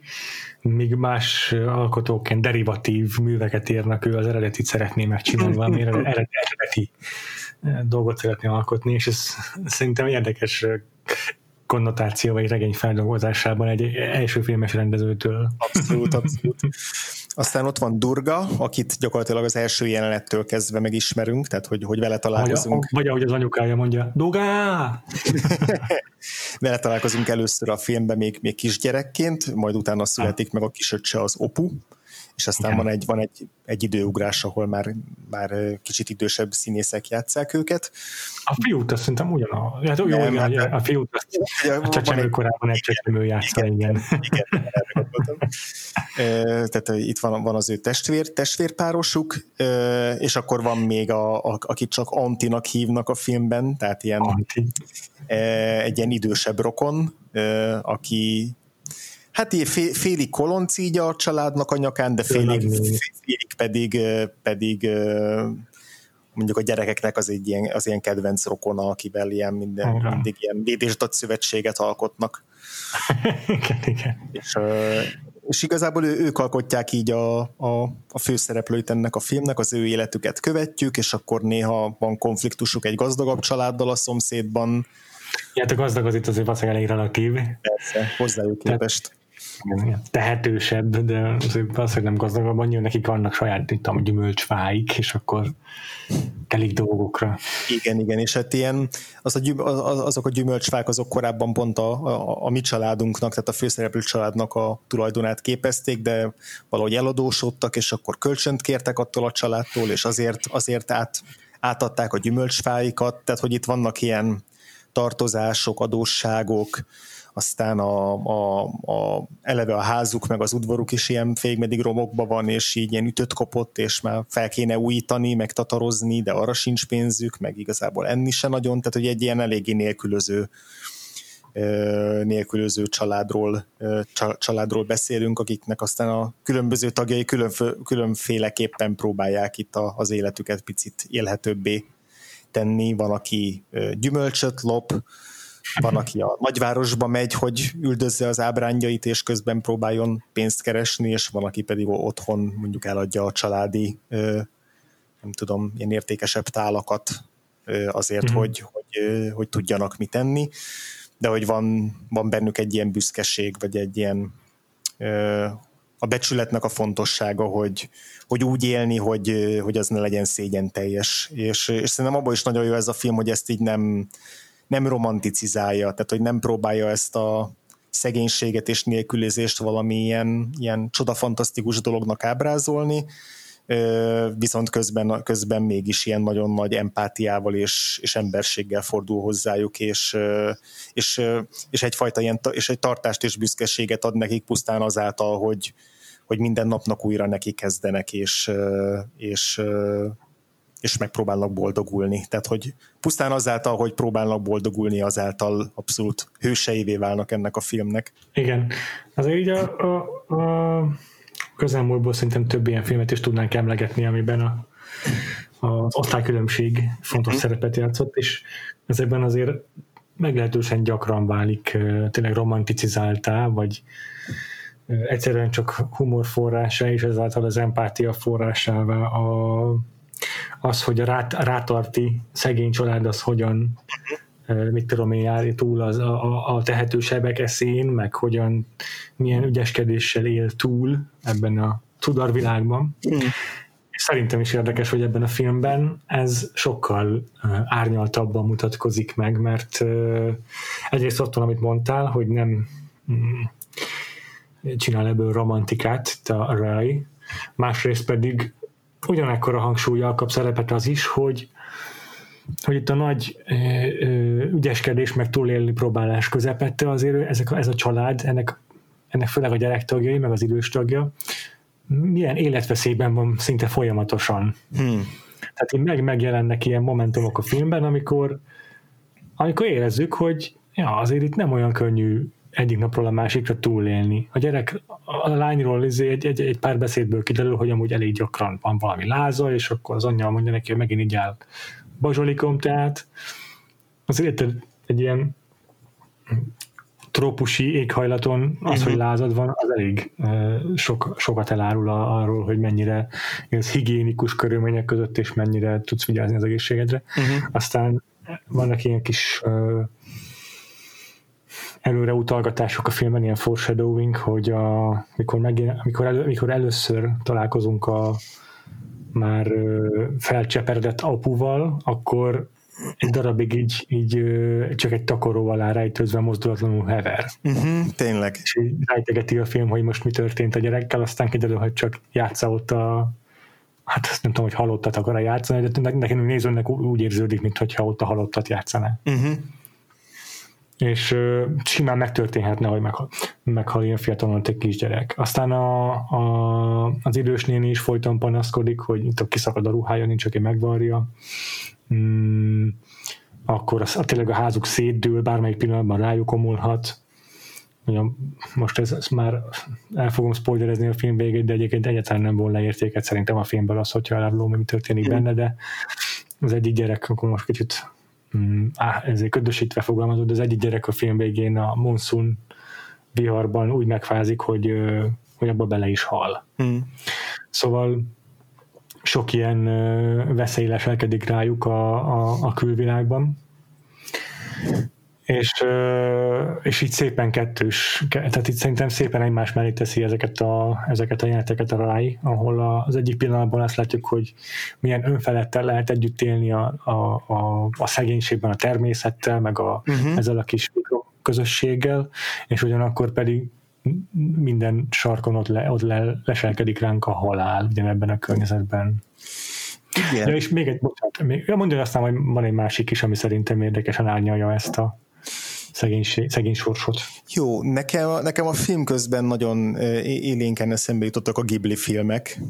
míg más alkotóként derivatív műveket írnak, ő az eredetit szeretné megcsinálni, valami eredeti dolgot szeretné alkotni, és ez szerintem érdekes konnotáció vagy regény feldolgozásában egy első filmes rendezőtől. Abszolút, abszolút. Aztán ott van Durga, akit gyakorlatilag az első jelenettől kezdve megismerünk, tehát hogy, hogy vele találkozunk. Vagy, vagy ahogy az anyukája mondja, Durga! vele találkozunk először a filmben még, még kisgyerekként, majd utána születik meg a kisöccse az Opu, és aztán van egy, van egy, egy időugrás, ahol már, már kicsit idősebb színészek játszák őket. A fiút azt szerintem ugyanaz. Hát, jó, nem, igen, hát, a fiút azt a csecsemő korában egy csecsemő játsza, igen. igen. igen, igen Tehát itt van, van az ő testvér, testvérpárosuk, és akkor van még, a, a, akit csak Antinak hívnak a filmben, tehát ilyen Anti. egy ilyen idősebb rokon, aki Hát így félig koloncígya a családnak a nyakán, de félig, félig pedig, pedig mondjuk a gyerekeknek az egy ilyen, az ilyen kedvenc rokona, akivel ilyen minden, mindig ilyen védésdat szövetséget alkotnak. igen, igen. És, és igazából ő, ők alkotják így a, a, a főszereplőit ennek a filmnek, az ő életüket követjük, és akkor néha van konfliktusuk egy gazdagabb családdal a szomszédban. Ja, a gazdag az itt azért valószínűleg elég relatív. Persze, hozzájuk képest tehetősebb, de azért valószínűleg nem gazdagabban jön, nekik vannak saját itt a gyümölcsfáik, és akkor telik dolgokra. Igen, igen, és hát ilyen, az a gyüm, az, azok a gyümölcsfák azok korábban pont a, a, a mi családunknak, tehát a főszereplő családnak a tulajdonát képezték, de valahogy eladósodtak, és akkor kölcsönt kértek attól a családtól, és azért, azért át, átadták a gyümölcsfáikat, tehát hogy itt vannak ilyen tartozások, adósságok, aztán a, a, a, eleve a házuk meg az udvaruk is ilyen félig romokba van, és így ilyen ütött kopott, és már fel kéne újítani, meg tatarozni, de arra sincs pénzük, meg igazából enni se nagyon, tehát hogy egy ilyen eléggé nélkülöző nélkülöző családról, családról beszélünk, akiknek aztán a különböző tagjai különféleképpen próbálják itt az életüket picit élhetőbbé tenni. Van, aki gyümölcsöt lop, van, aki a nagyvárosba megy, hogy üldözze az ábrányait, és közben próbáljon pénzt keresni, és van, aki pedig otthon mondjuk eladja a családi, nem tudom, ilyen értékesebb tálakat azért, mm-hmm. hogy, hogy, hogy tudjanak mit tenni, de hogy van, van bennük egy ilyen büszkeség, vagy egy ilyen a becsületnek a fontossága, hogy, hogy úgy élni, hogy, hogy az ne legyen szégyen teljes. És, és szerintem abban is nagyon jó ez a film, hogy ezt így nem, nem romanticizálja, tehát hogy nem próbálja ezt a szegénységet és nélkülözést valami ilyen, ilyen csodafantasztikus dolognak ábrázolni, viszont közben, közben mégis ilyen nagyon nagy empátiával és, és emberséggel fordul hozzájuk, és, és, és egyfajta ilyen, és egy tartást és büszkeséget ad nekik pusztán azáltal, hogy, hogy minden napnak újra neki kezdenek, és, és, és megpróbálnak boldogulni. Tehát, hogy pusztán azáltal, hogy próbálnak boldogulni, azáltal abszolút hőseivé válnak ennek a filmnek. Igen. Azért így a, a, a közelmúltból szerintem több ilyen filmet is tudnánk emlegetni, amiben a, az osztálykülönbség fontos uh-huh. szerepet játszott, és ezekben azért meglehetősen gyakran válik tényleg romanticizáltá, vagy egyszerűen csak humor forrása, és ezáltal az empátia forrásává a az, hogy a rát, rátarti szegény család az hogyan mit tudom én, jár túl az, a, a tehetősebbek eszén, meg hogyan, milyen ügyeskedéssel él túl ebben a tudarvilágban. Mm. Szerintem is érdekes, hogy ebben a filmben ez sokkal árnyaltabban mutatkozik meg, mert egyrészt ott van, amit mondtál, hogy nem mm, csinál ebből romantikát a Ray, másrészt pedig ugyanekkor a hangsúlyjal kap szerepet az is, hogy hogy itt a nagy ö, ö, ügyeskedés meg túlélni próbálás közepette azért ezek, ez a család, ennek, ennek főleg a gyerektagjai, meg az idős tagja, milyen életveszélyben van szinte folyamatosan. Hmm. Tehát így meg, megjelennek ilyen momentumok a filmben, amikor, amikor érezzük, hogy ja, azért itt nem olyan könnyű egyik napról a másikra túlélni. A gyerek, a lányról izé egy, egy, egy pár beszédből kiderül, hogy amúgy elég gyakran van valami láza, és akkor az anyja mondja neki, hogy megint így áll bazsolikom, tehát azért egy, egy ilyen trópusi éghajlaton az, hogy lázad van, az elég sok, sokat elárul arról, hogy mennyire ez higiénikus körülmények között, és mennyire tudsz vigyázni az egészségedre. Uh-huh. Aztán vannak ilyen kis előre utalgatások a filmben, ilyen foreshadowing, hogy a, mikor, megint, mikor, elő, mikor először találkozunk a már felcseperedett apuval, akkor egy darabig így, így csak egy takaróval áll rejtőzve mozdulatlanul hever. Uh-huh, tényleg. És így rejtegeti a film, hogy most mi történt a gyerekkel, aztán kiderül, hogy csak játsza ott a hát azt nem tudom, hogy halottat akar játszani, de nekem nézőnek úgy érződik, mintha ott a halottat játszaná. Uh-huh. És uh, simán megtörténhetne, hogy meghal, meghal ilyen fiatalon egy kisgyerek. Aztán a, a, az idős néni is folyton panaszkodik, hogy itt a kiszakad a ruhája, nincs, aki megvarja. Mm, akkor az, tényleg a házuk szétdől, bármelyik pillanatban rájuk omulhat mondjam, most ez, ez már el fogom spoilerezni a film végét, de egyébként egyáltalán nem volna értéket szerintem a filmből az, hogyha elárulom, mi történik benne, de az egyik gyerek, akkor most kicsit mm, á, ezért ködösítve fogalmazott, de az egyik gyerek a film végén a monszun viharban úgy megfázik, hogy, hogy abba bele is hal. Mm. Szóval sok ilyen veszély leselkedik rájuk a, a, a külvilágban, és, és így szépen kettős, tehát itt szerintem szépen egymás mellé teszi ezeket a, ezeket a jeleneteket a ráj, ahol az egyik pillanatban azt látjuk, hogy milyen önfelettel lehet együtt élni a, a, a, a szegénységben a természettel, meg a, uh-huh. ezzel a kis közösséggel, és ugyanakkor pedig minden sarkon ott, le, ott le, leselkedik ránk a halál ugyanebben a környezetben. Igen. Ja, és még egy, bocsánat, még, mondja aztán, hogy van egy másik is, ami szerintem érdekesen árnyalja ezt a szegénység, szegény sorsot. Jó, nekem, nekem a film közben nagyon élénken eszembe jutottak a Ghibli filmek.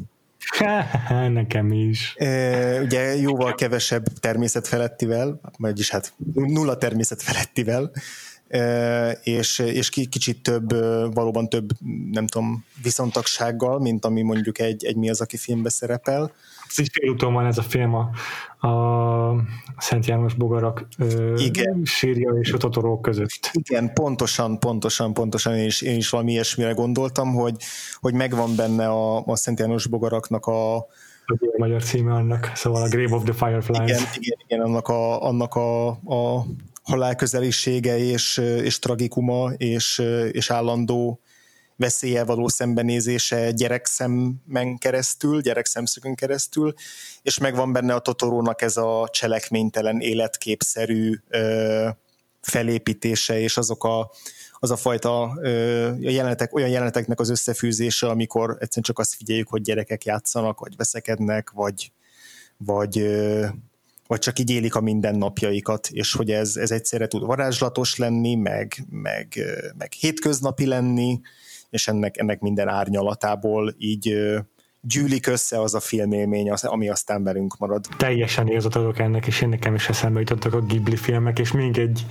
Nekem is. E, ugye jóval kevesebb természetfelettivel, vagyis hát nulla természetfelettivel, e, és, és kicsit több, valóban több, nem tudom, viszontagsággal, mint ami mondjuk egy, egy mi az, aki filmbe szerepel így félúton van ez a film a, a Szent János Bogarak Igen. sírja és a Totoró között. Igen, pontosan, pontosan, pontosan én is, én is valami ilyesmire gondoltam, hogy, hogy megvan benne a, a Szent János Bogaraknak a, a magyar címe annak, szóval a Grave of the Fireflies. Igen, igen, igen annak a, annak a, a halálközelisége és, és tragikuma és, és állandó veszélye való szembenézése gyerekszemmen keresztül, gyerekszemszögön keresztül, és megvan benne a Totorónak ez a cselekménytelen, életképszerű ö, felépítése, és azok a, az a fajta ö, jelenetek, olyan jeleneteknek az összefűzése, amikor egyszerűen csak azt figyeljük, hogy gyerekek játszanak, vagy veszekednek, vagy, vagy, ö, vagy csak így élik a mindennapjaikat, és hogy ez, ez egyszerre tud varázslatos lenni, meg, meg, meg hétköznapi lenni, és ennek, ennek minden árnyalatából így gyűlik össze az a filmélmény, az, ami aztán velünk marad. Teljesen igazat adok ennek, és én nekem is eszembe jutottak a Ghibli filmek, és még egy,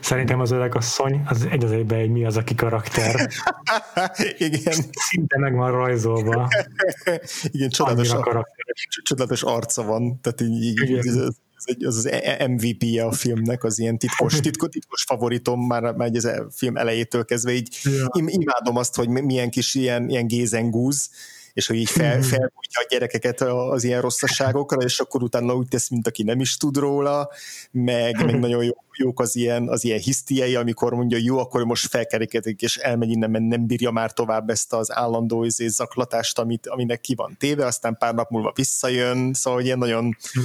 szerintem az öreg asszony, az egy az egyben egy mi az, aki karakter. Igen. Szinte meg van rajzolva. Igen, csodálatos, csodálatos arca van, tehát így, így az, egy, az az MVP-je a filmnek, az ilyen titkos, titkos, titkos favoritom már, már ez a film elejétől kezdve, így ja. imádom azt, hogy milyen kis ilyen, ilyen gézengúz, és hogy így fel, mhm. felbújtja a gyerekeket az ilyen rosszasságokra, és akkor utána úgy tesz, mint aki nem is tud róla, meg, meg nagyon jó, jók az ilyen, az ilyen hisztiei, amikor mondja, jó, akkor most felkerekedik, és elmegy innen, mert nem bírja már tovább ezt az állandó izé, zaklatást, amit, aminek ki van téve, aztán pár nap múlva visszajön, szóval ilyen nagyon hm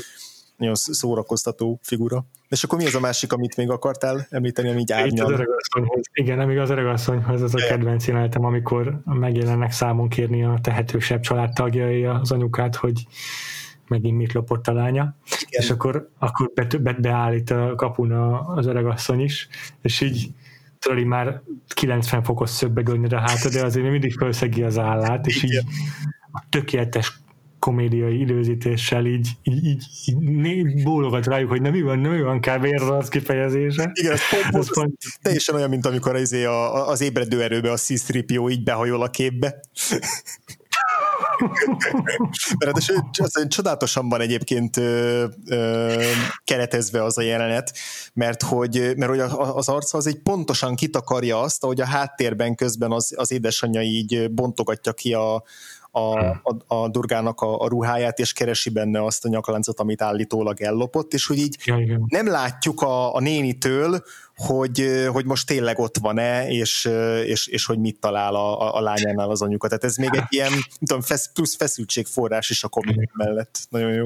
nagyon szórakoztató figura. És akkor mi az a másik, amit még akartál említeni, ami így árnyal? Igen, nem igaz öregasszonyhoz az a kedvenc jelenetem, amikor megjelennek számon kérni a tehetősebb családtagjai az anyukát, hogy megint mit lopott a lánya, Igen. és akkor, akkor be, be, beállít a kapun az öregasszony is, és így tudod, már 90 fokos szögbe gönned a háta, de azért mindig felszegi az állát, és így a tökéletes komédiai időzítéssel így, így, így, így bólogat rájuk, hogy nem mi van, nem mi van kb. az kifejezése. Igen, ez pont, pont, pont, teljesen olyan, mint amikor az, a, az ébredő erőbe a c így behajol a képbe. Mert az, az csodálatosan van egyébként ö, ö, keretezve az a jelenet, mert hogy, mert hogy az arca az egy pontosan kitakarja azt, ahogy a háttérben közben az, az édesanyja így bontogatja ki a, a, a, a Durgának a, a ruháját, és keresi benne azt a nyakláncot, amit állítólag ellopott, és hogy így Ja, igen. nem látjuk a, a nénitől, hogy, hogy most tényleg ott van-e, és, és, és hogy mit talál a, a, a lányánál az anyuka. Tehát ez még egy ilyen tudom, fesz, plusz feszültségforrás is a komik mellett. Nagyon jó.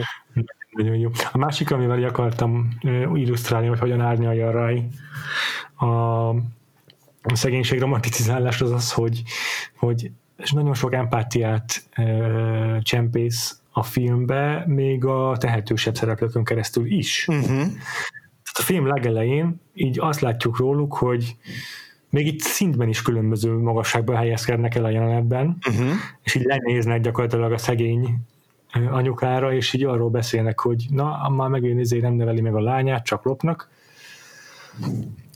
Nagyon jó. A másik, amivel akartam illusztrálni, hogy hogyan árnyalja a Rai a, a szegénység romanticizálás az az, hogy, hogy és nagyon sok empátiát ö, csempész a filmbe, még a tehetősebb szereplőkön keresztül is. Uh-huh. A film legelején így azt látjuk róluk, hogy még itt szintben is különböző magasságban helyezkednek el a jelenetben, Uh-huh. és így lenéznek gyakorlatilag a szegény anyukára, és így arról beszélnek, hogy na, már megint ezért nem neveli meg a lányát, csak lopnak.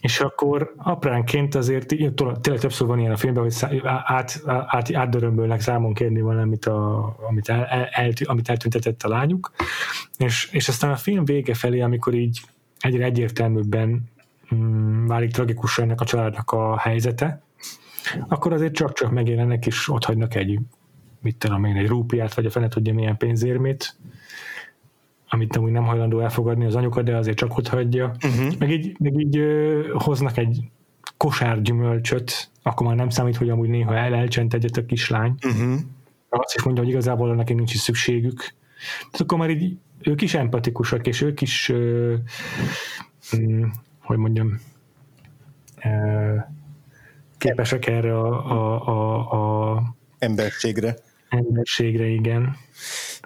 És akkor apránként azért, tényleg többször van ilyen a filmben, hogy át, át, átdörömbölnek számon kérni valamit, a, amit, el, el, amit eltüntetett a lányuk, és, és aztán a film vége felé, amikor így egyre egyértelműbben mm, válik tragikus ennek a családnak a helyzete, akkor azért csak-csak megjelennek, és ott hagynak egy, mit tudom én, egy rúpiát, vagy a fene tudja milyen pénzérmét, amit amúgy nem hajlandó elfogadni az anyuka, de azért csak ott hagyja. Uh-huh. Meg így, meg így ö, hoznak egy kosár gyümölcsöt, akkor már nem számít, hogy amúgy néha el elcsent egyet a kislány. Uh-huh. Azt is mondja, hogy igazából neki nincs is szükségük. Tehát akkor már így ők is empatikusak, és ők is ö, mm, hogy mondjam ö, képesek erre a, a, a, a Emberségre. emberségre, igen.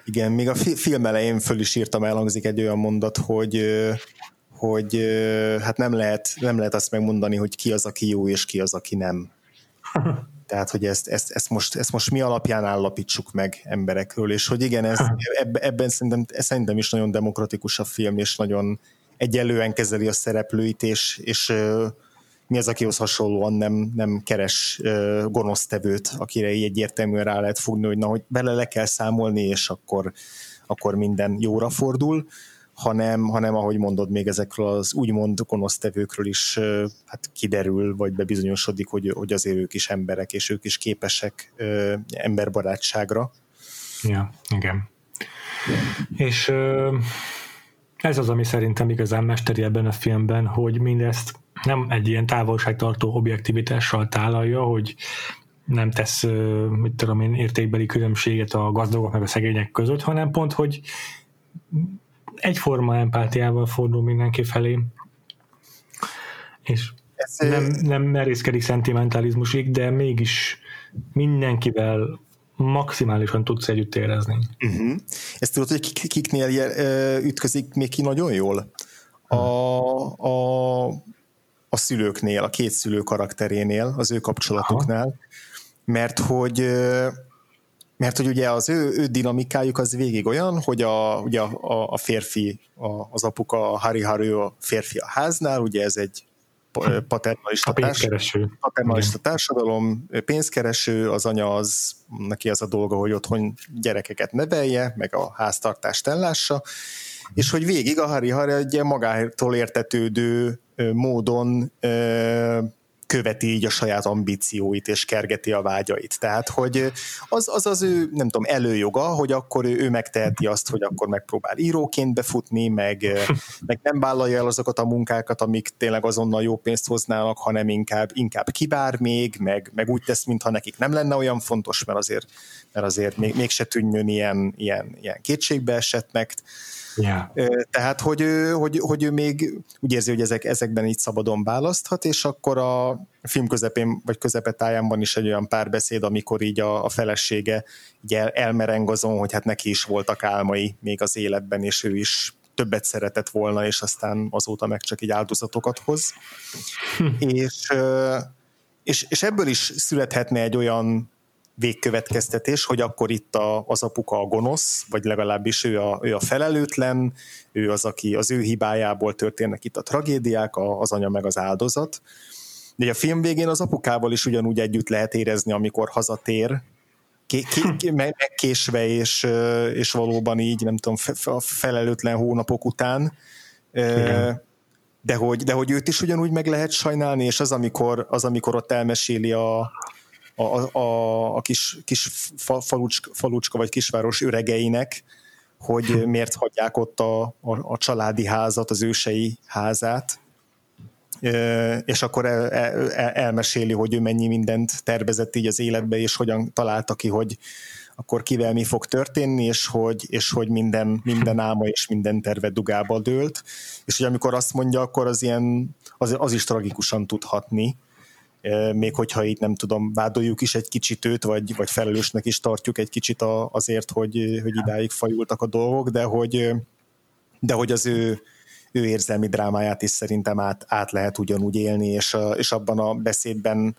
Igen, még a fi- film elején föl is írtam, elhangzik egy olyan mondat, hogy hogy hát nem lehet, nem lehet azt megmondani, hogy ki az, aki jó, és ki az, aki nem. Tehát, hogy ezt, ezt, ezt, most, ezt most mi alapján állapítsuk meg emberekről, és hogy igen, ez, ebben, ebben szerintem, szerintem is nagyon demokratikus a film, és nagyon egyelően kezeli a szereplőit, és, és mi az, akihoz hasonlóan nem, nem keres ö, gonosztevőt, akire így egyértelműen rá lehet fogni, hogy na, hogy bele le kell számolni, és akkor, akkor minden jóra fordul, hanem, hanem ahogy mondod, még ezekről az úgymond gonosztevőkről is ö, hát kiderül, vagy bebizonyosodik, hogy, hogy azért ők is emberek, és ők is képesek ö, emberbarátságra. Ja, igen. És ö, ez az, ami szerintem igazán mesteri ebben a filmben, hogy mindezt nem egy ilyen távolságtartó objektivitással tálalja, hogy nem tesz, mit tudom én, értékbeli különbséget a gazdagok meg a szegények között, hanem pont, hogy egyforma empátiával fordul mindenki felé. És Ez, nem, nem merészkedik szentimentalizmusig, de mégis mindenkivel maximálisan tudsz együtt érezni. Uh-huh. Ezt tudod, hogy kik- kiknél ütközik még ki nagyon jól? A, a, a szülőknél, a két szülő karakterénél, az ő kapcsolatuknál, mert hogy mert hogy ugye az ő, ő dinamikájuk az végig olyan, hogy a, ugye a, a férfi, a, az apuka, a Hari Haru a férfi a háznál, ugye ez egy pa- paternalista A pénzkereső. paternalista társadalom, pénzkereső, az anya az, neki az a dolga, hogy otthon gyerekeket nevelje, meg a háztartást ellássa, és hogy végig a Hari Hari egy magától értetődő módon követi így a saját ambícióit, és kergeti a vágyait. Tehát, hogy az az, az ő, nem tudom, előjoga, hogy akkor ő, ő megteheti azt, hogy akkor megpróbál íróként befutni, meg, meg nem vállalja el azokat a munkákat, amik tényleg azonnal jó pénzt hoznának, hanem inkább, inkább kibár még, meg, meg úgy tesz, mintha nekik nem lenne olyan fontos, mert azért, mert azért még, mégse tűnjön ilyen, ilyen, ilyen kétségbe esettnek. Yeah. Tehát, hogy ő, hogy, hogy ő még úgy érzi, hogy ezek, ezekben így szabadon választhat, és akkor a film közepén, vagy közepetáján van is egy olyan párbeszéd, amikor így a, a felesége így el, elmereng azon, hogy hát neki is voltak álmai még az életben, és ő is többet szeretett volna, és aztán azóta meg csak így áldozatokat hoz. és, ö, és, és ebből is születhetne egy olyan végkövetkeztetés, hogy akkor itt a, az apuka a gonosz, vagy legalábbis ő a, ő a felelőtlen, ő az, aki az ő hibájából történnek itt a tragédiák, a, az anya meg az áldozat. De a film végén az apukával is ugyanúgy együtt lehet érezni, amikor hazatér, ké, megkésve, és, és valóban így, nem tudom, a felelőtlen hónapok után. Igen. De hogy, de hogy őt is ugyanúgy meg lehet sajnálni, és az, amikor, az, amikor ott elmeséli a, a, a, a kis, kis falucska, falucska vagy kisváros öregeinek, hogy hm. miért hagyják ott a, a, a családi házat, az ősei házát, és akkor el, el, elmeséli, hogy ő mennyi mindent tervezett így az életbe, és hogyan találta ki, hogy akkor kivel mi fog történni, és hogy, és hogy minden, minden álma és minden terve dugába dőlt, és hogy amikor azt mondja, akkor az ilyen, az, az is tragikusan tudhatni, még hogyha itt nem tudom, vádoljuk is egy kicsit őt, vagy, vagy felelősnek is tartjuk egy kicsit azért, hogy, hogy idáig fajultak a dolgok, de hogy, de hogy az ő, ő érzelmi drámáját is szerintem át, át lehet ugyanúgy élni, és, és abban a beszédben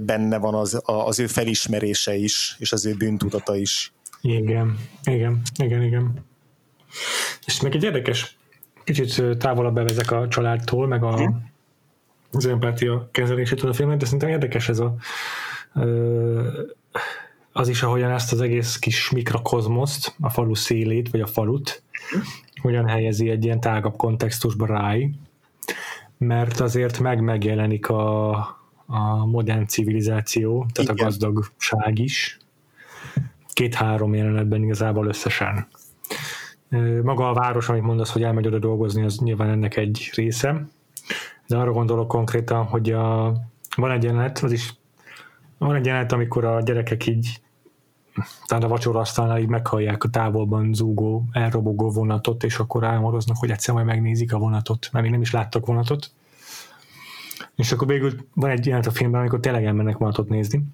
benne van az, az ő felismerése is, és az ő bűntudata is. Igen, igen, igen, igen. És meg egy érdekes, kicsit távolabb bevezek a családtól, meg a, az empátia kezelésétől a filmet, de szerintem érdekes ez a az is, ahogyan ezt az egész kis mikrokozmoszt, a falu szélét, vagy a falut, hogyan helyezi egy ilyen tágabb kontextusba ráj, mert azért meg megjelenik a, a modern civilizáció, tehát Igen. a gazdagság is. Két-három jelenetben igazából összesen. Maga a város, amit mondasz, hogy elmegy oda dolgozni, az nyilván ennek egy része. De arra gondolok konkrétan, hogy a, van egy jelenet, az is van egy jelenet, amikor a gyerekek így talán a vacsorasztalnál így meghallják a távolban zúgó, elrobogó vonatot, és akkor álmodoznak, hogy egyszer majd megnézik a vonatot, mert még nem is láttak vonatot. És akkor végül van egy jelenet a filmben, amikor tényleg elmennek vonatot nézni.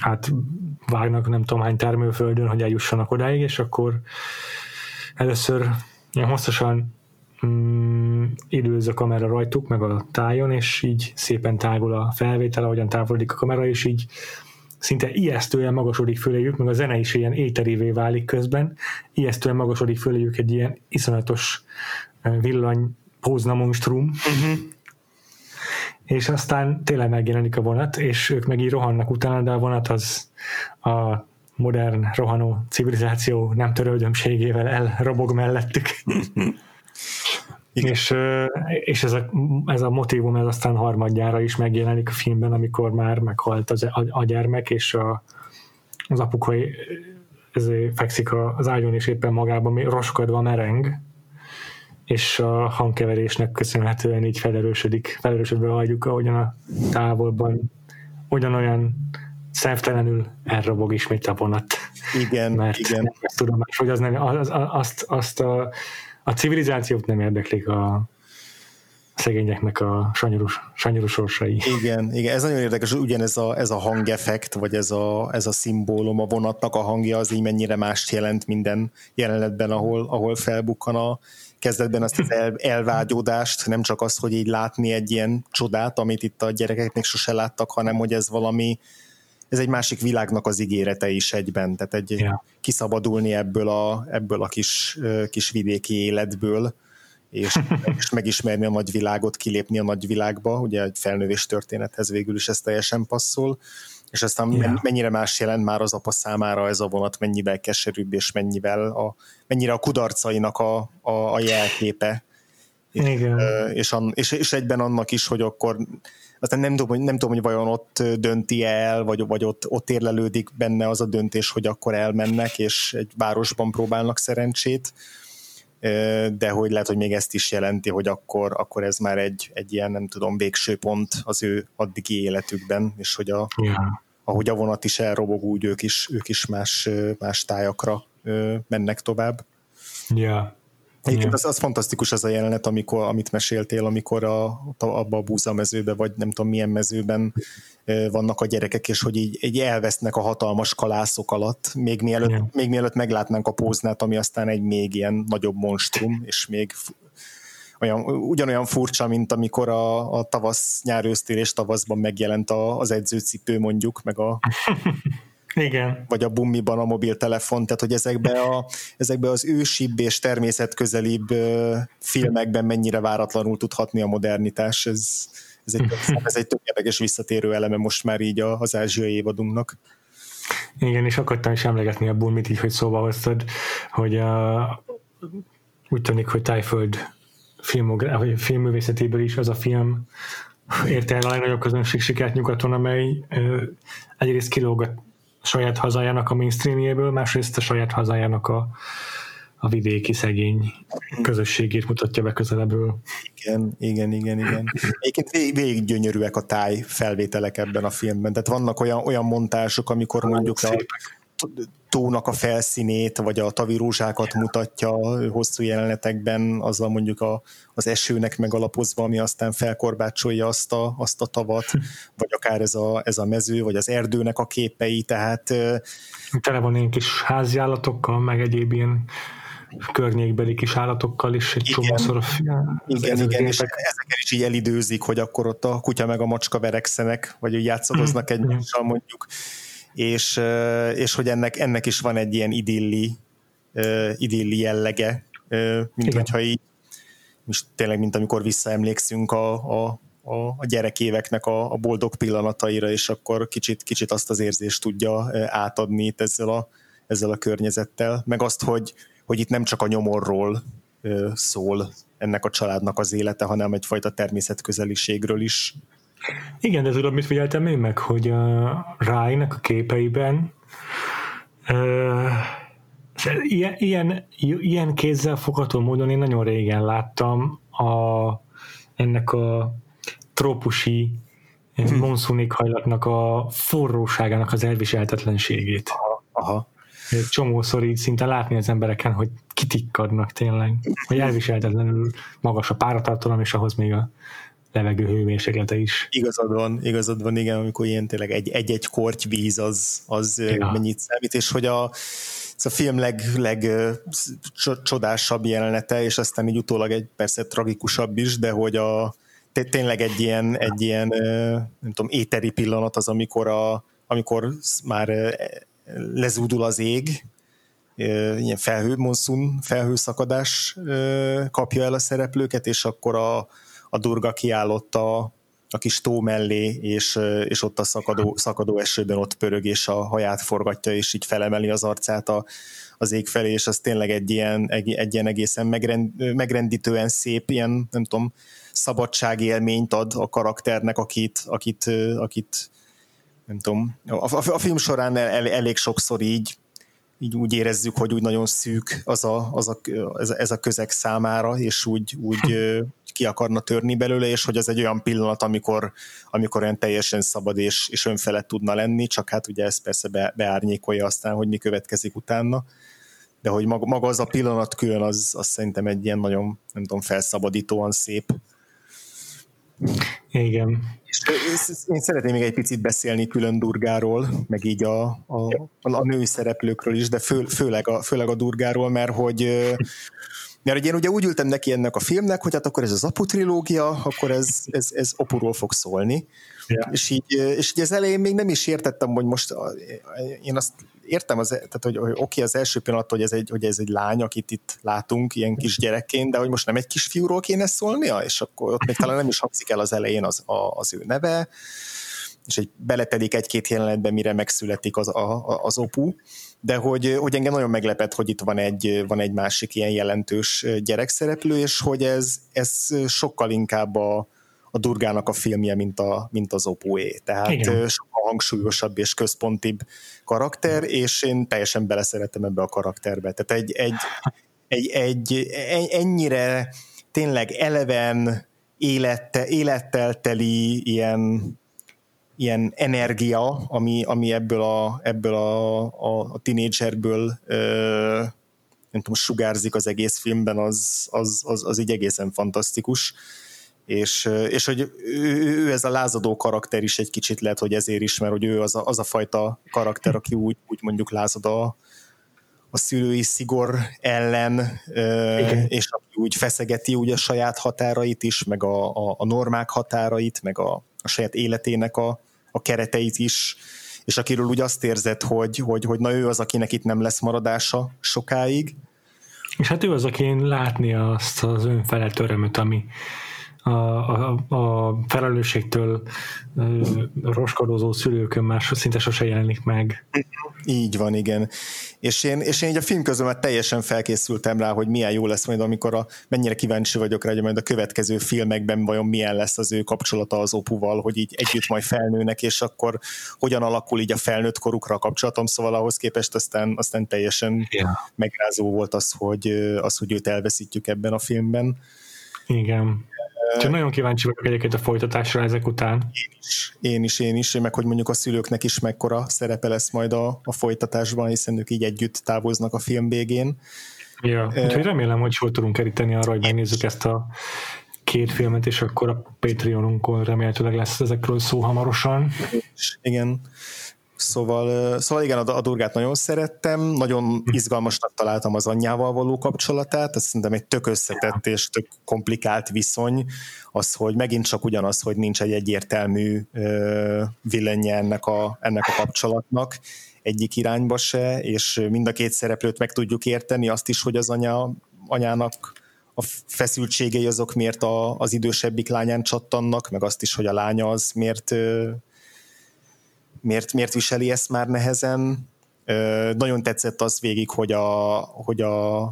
Hát vágnak nem tudom hány termőföldön, hogy eljussanak odáig, és akkor először ilyen hosszasan mm, időz a kamera rajtuk, meg a tájon, és így szépen tágul a felvétel, ahogyan távolodik a kamera, és így szinte ijesztően magasodik föléjük, meg a zene is ilyen éterévé válik közben, ijesztően magasodik föléjük egy ilyen iszonyatos villany pózna monstrum, uh-huh. és aztán tényleg megjelenik a vonat, és ők meg így rohannak utána, de a vonat az a modern rohanó civilizáció nem törődömségével elrobog mellettük. Igen. És, és ez, a, ez a motivum ez aztán harmadjára is megjelenik a filmben, amikor már meghalt az, a, a gyermek, és a, az apukai ezért fekszik az ágyon, és éppen magában roskadva mereng, és a hangkeverésnek köszönhetően így felerősödik, felerősödve hagyjuk, ahogyan a távolban ugyanolyan szervtelenül elrobog ismét a vonat. Igen, mert igen. tudom, hogy az nem, az, azt, azt a a civilizációt nem érdeklik a szegényeknek a sanyarus, sanyarú sorsai. Igen, igen, ez nagyon érdekes, ugyanez a, ez a hangeffekt, vagy ez a, ez a szimbólum, a vonatnak a hangja, az így mennyire mást jelent minden jelenetben, ahol, ahol felbukkan a kezdetben azt az el, elvágyódást, nem csak az, hogy így látni egy ilyen csodát, amit itt a gyerekek még sose láttak, hanem hogy ez valami, ez egy másik világnak az ígérete is egyben, tehát egy yeah. kiszabadulni ebből a, ebből a kis, kis vidéki életből, és, és megismerni a nagyvilágot, kilépni a nagyvilágba, ugye egy felnővés történethez végül is ez teljesen passzol, és aztán yeah. mennyire más jelent már az apa számára ez a vonat, mennyivel keserűbb, és mennyivel a, mennyire a kudarcainak a, a, a jelképe. Igen. És, és, és egyben annak is, hogy akkor aztán nem tudom, hogy, nem tudom, hogy vajon ott dönti el, vagy, vagy ott, ott érlelődik benne az a döntés, hogy akkor elmennek, és egy városban próbálnak szerencsét, de hogy lehet, hogy még ezt is jelenti, hogy akkor, akkor ez már egy, egy ilyen, nem tudom, végső pont az ő addigi életükben, és hogy a, yeah. ahogy a vonat is elrobog, úgy ők is, ők is más, más tájakra mennek tovább. Yeah. Egyébként az, az fantasztikus az a jelenet, amikor, amit meséltél, amikor a, abba a búza mezőbe, vagy nem tudom milyen mezőben vannak a gyerekek, és hogy így, így elvesznek a hatalmas kalászok alatt, még mielőtt, még mielőtt meglátnánk a póznát, ami aztán egy még ilyen nagyobb monstrum, és még olyan, ugyanolyan furcsa, mint amikor a, a tavasz, nyár, ősztél és tavaszban megjelent a, az edzőcipő mondjuk, meg a Igen. vagy a bummiban a mobiltelefon, tehát hogy ezekbe, a, ezekbe az ősibb és természetközelibb filmekben mennyire váratlanul tudhatni a modernitás, ez, ez egy, ez egy tök érdekes visszatérő eleme most már így az ázsiai évadunknak. Igen, és akartam is emlegetni a bummit így, hogy szóba hoztad, hogy a, úgy tűnik, hogy Tájföld filmművészetéből is az a film érte el a legnagyobb közönség sikert nyugaton, amely ö, egyrészt kilóg a saját hazájának a mainstreamjéből, másrészt a saját hazájának a, a vidéki szegény közösségét mutatja be közelebből. Igen, igen, igen, igen. Egyébként végig, végig gyönyörűek a táj felvételek ebben a filmben, tehát vannak olyan, olyan montások, amikor mondjuk a, tónak a felszínét, vagy a tavirózsákat mutatja hosszú jelenetekben, azzal mondjuk a, az esőnek megalapozva, ami aztán felkorbácsolja azt a, azt a tavat, vagy akár ez a, ez a mező, vagy az erdőnek a képei, tehát... Tele van ilyen kis háziállatokkal, meg egyéb ilyen környékbeli kis állatokkal is egy csomószor. Igen, igen, igen és ezeken is így elidőzik, hogy akkor ott a kutya meg a macska verekszenek, vagy hogy játszadoznak mm. egymással mondjuk és, és hogy ennek, ennek is van egy ilyen idilli, idilli jellege, mint Igen. hogyha így, és tényleg, mint amikor visszaemlékszünk a, a, a, a gyerekéveknek a, a boldog pillanataira, és akkor kicsit, kicsit azt az érzést tudja átadni itt ezzel a, ezzel a környezettel, meg azt, hogy, hogy itt nem csak a nyomorról szól ennek a családnak az élete, hanem egyfajta természetközeliségről is. Igen, de tudod, mit figyeltem én meg, hogy a Ryan a képeiben uh, ilyen, ilyen, ilyen kézzel fogható módon én nagyon régen láttam a, ennek a trópusi hm. monszunik hajlatnak a forróságának az elviselhetetlenségét. Aha. Aha. Csomószor így szinte látni az embereken, hogy kitikkadnak tényleg, hogy elviselhetetlenül magas a páratartalom, és ahhoz még a levegő hőmérséklete is. Igazad van, igazad van, igen, amikor ilyen tényleg egy-egy korty víz az, az ja. mennyit számít, és hogy a, ez a film leg, leg csodásabb jelenete, és aztán így utólag egy persze tragikusabb is, de hogy a tényleg egy ilyen, egy ilyen nem tudom, éteri pillanat az, amikor, a, amikor már lezúdul az ég, ilyen felhő, monszun, felhőszakadás kapja el a szereplőket, és akkor a, a durga kiállott a, a kis tó mellé, és, és ott a szakadó, szakadó esőben ott pörög, és a haját forgatja, és így felemeli az arcát a, az ég felé, és az tényleg egy ilyen, egy, egy ilyen egészen megrend, megrendítően szép, ilyen, nem tudom, szabadságélményt ad a karakternek, akit, akit, akit nem tudom, a, a, a film során el, elég sokszor így így úgy érezzük, hogy úgy nagyon szűk az a, az a, ez, ez a közeg számára, és úgy, úgy ki akarna törni belőle, és hogy ez egy olyan pillanat, amikor, amikor olyan teljesen szabad és, és önfelett tudna lenni, csak hát ugye ez persze be, beárnyékolja aztán, hogy mi következik utána, de hogy maga, maga az a pillanat külön, az, az szerintem egy ilyen nagyon, nem tudom, felszabadítóan szép. Igen. Én szeretném még egy picit beszélni külön Durgáról, meg így a, a, a női szereplőkről is, de fő, főleg, a, főleg a Durgáról, mert hogy mert én ugye úgy ültem neki ennek a filmnek, hogy hát akkor ez az Apu trilógia, akkor ez, ez, ez Apuról fog szólni. Yeah. És, így, és így az elején még nem is értettem, hogy most én azt értem, az, tehát, hogy, hogy oké, az első pillanat, hogy ez, egy, hogy ez egy lány, akit itt látunk ilyen kis gyerekként, de hogy most nem egy kis fiúról kéne szólnia, és akkor ott még talán nem is hangzik el az elején az, a, az ő neve, és egy beletelik egy-két jelenetbe, mire megszületik az, a, az opu, de hogy, hogy engem nagyon meglepett, hogy itt van egy, van egy másik ilyen jelentős gyerekszereplő, és hogy ez, ez sokkal inkább a, a Durgának a filmje, mint, a, mint az opué. Tehát Igen. sokkal hangsúlyosabb és központibb karakter, és én teljesen beleszerettem ebbe a karakterbe. Tehát egy, egy, egy, egy, egy ennyire tényleg eleven, élette, élettel teli ilyen ilyen energia, ami, ami ebből a, ebből a, a, a tinédzserből nem tudom, sugárzik az egész filmben, az, az, az, az így egészen fantasztikus. És, és hogy ő, ő, ez a lázadó karakter is egy kicsit lehet, hogy ezért is, mert hogy ő az a, az a fajta karakter, aki úgy, úgy mondjuk lázad a, a szülői szigor ellen, Igen. és aki úgy feszegeti úgy a saját határait is, meg a, a, a normák határait, meg a, a saját életének a, a kereteit is, és akiről úgy azt érzed, hogy, hogy, hogy na ő az, akinek itt nem lesz maradása sokáig. És hát ő az, aki látni azt az önfelett örömöt, ami, a, a, a felelősségtől roskadozó szülőkön már szinte sose jelenik meg. Így van, igen. És én, és én így a film közben teljesen felkészültem rá, hogy milyen jó lesz majd, amikor a, mennyire kíváncsi vagyok rá, hogy majd a következő filmekben vajon milyen lesz az ő kapcsolata az opuval, hogy így együtt majd felnőnek, és akkor hogyan alakul így a felnőtt korukra a kapcsolatom, szóval ahhoz képest aztán, aztán teljesen yeah. megrázó volt az hogy, az, hogy őt elveszítjük ebben a filmben. Igen. Csak nagyon kíváncsi vagyok egyébként a folytatásra ezek után. Én is, én is, én is, meg hogy mondjuk a szülőknek is mekkora szerepe lesz majd a, a folytatásban, hiszen ők így együtt távoznak a film végén. Ja, uh, úgyhogy remélem, hogy jól tudunk keríteni arra, hogy megnézzük ezt a két filmet, és akkor a Patreonunkon remélhetőleg lesz ezekről szó hamarosan. Igen. Szóval, szóval igen, a, Durgát nagyon szerettem, nagyon izgalmasnak találtam az anyjával való kapcsolatát, azt szerintem egy tök összetett és tök komplikált viszony, az, hogy megint csak ugyanaz, hogy nincs egy egyértelmű villenje ennek a, ennek a kapcsolatnak egyik irányba se, és mind a két szereplőt meg tudjuk érteni, azt is, hogy az anya, anyának a feszültségei azok miért a, az idősebbik lányán csattannak, meg azt is, hogy a lánya az miért miért, miért viseli ezt már nehezen. Ö, nagyon tetszett az végig, hogy, a, hogy a,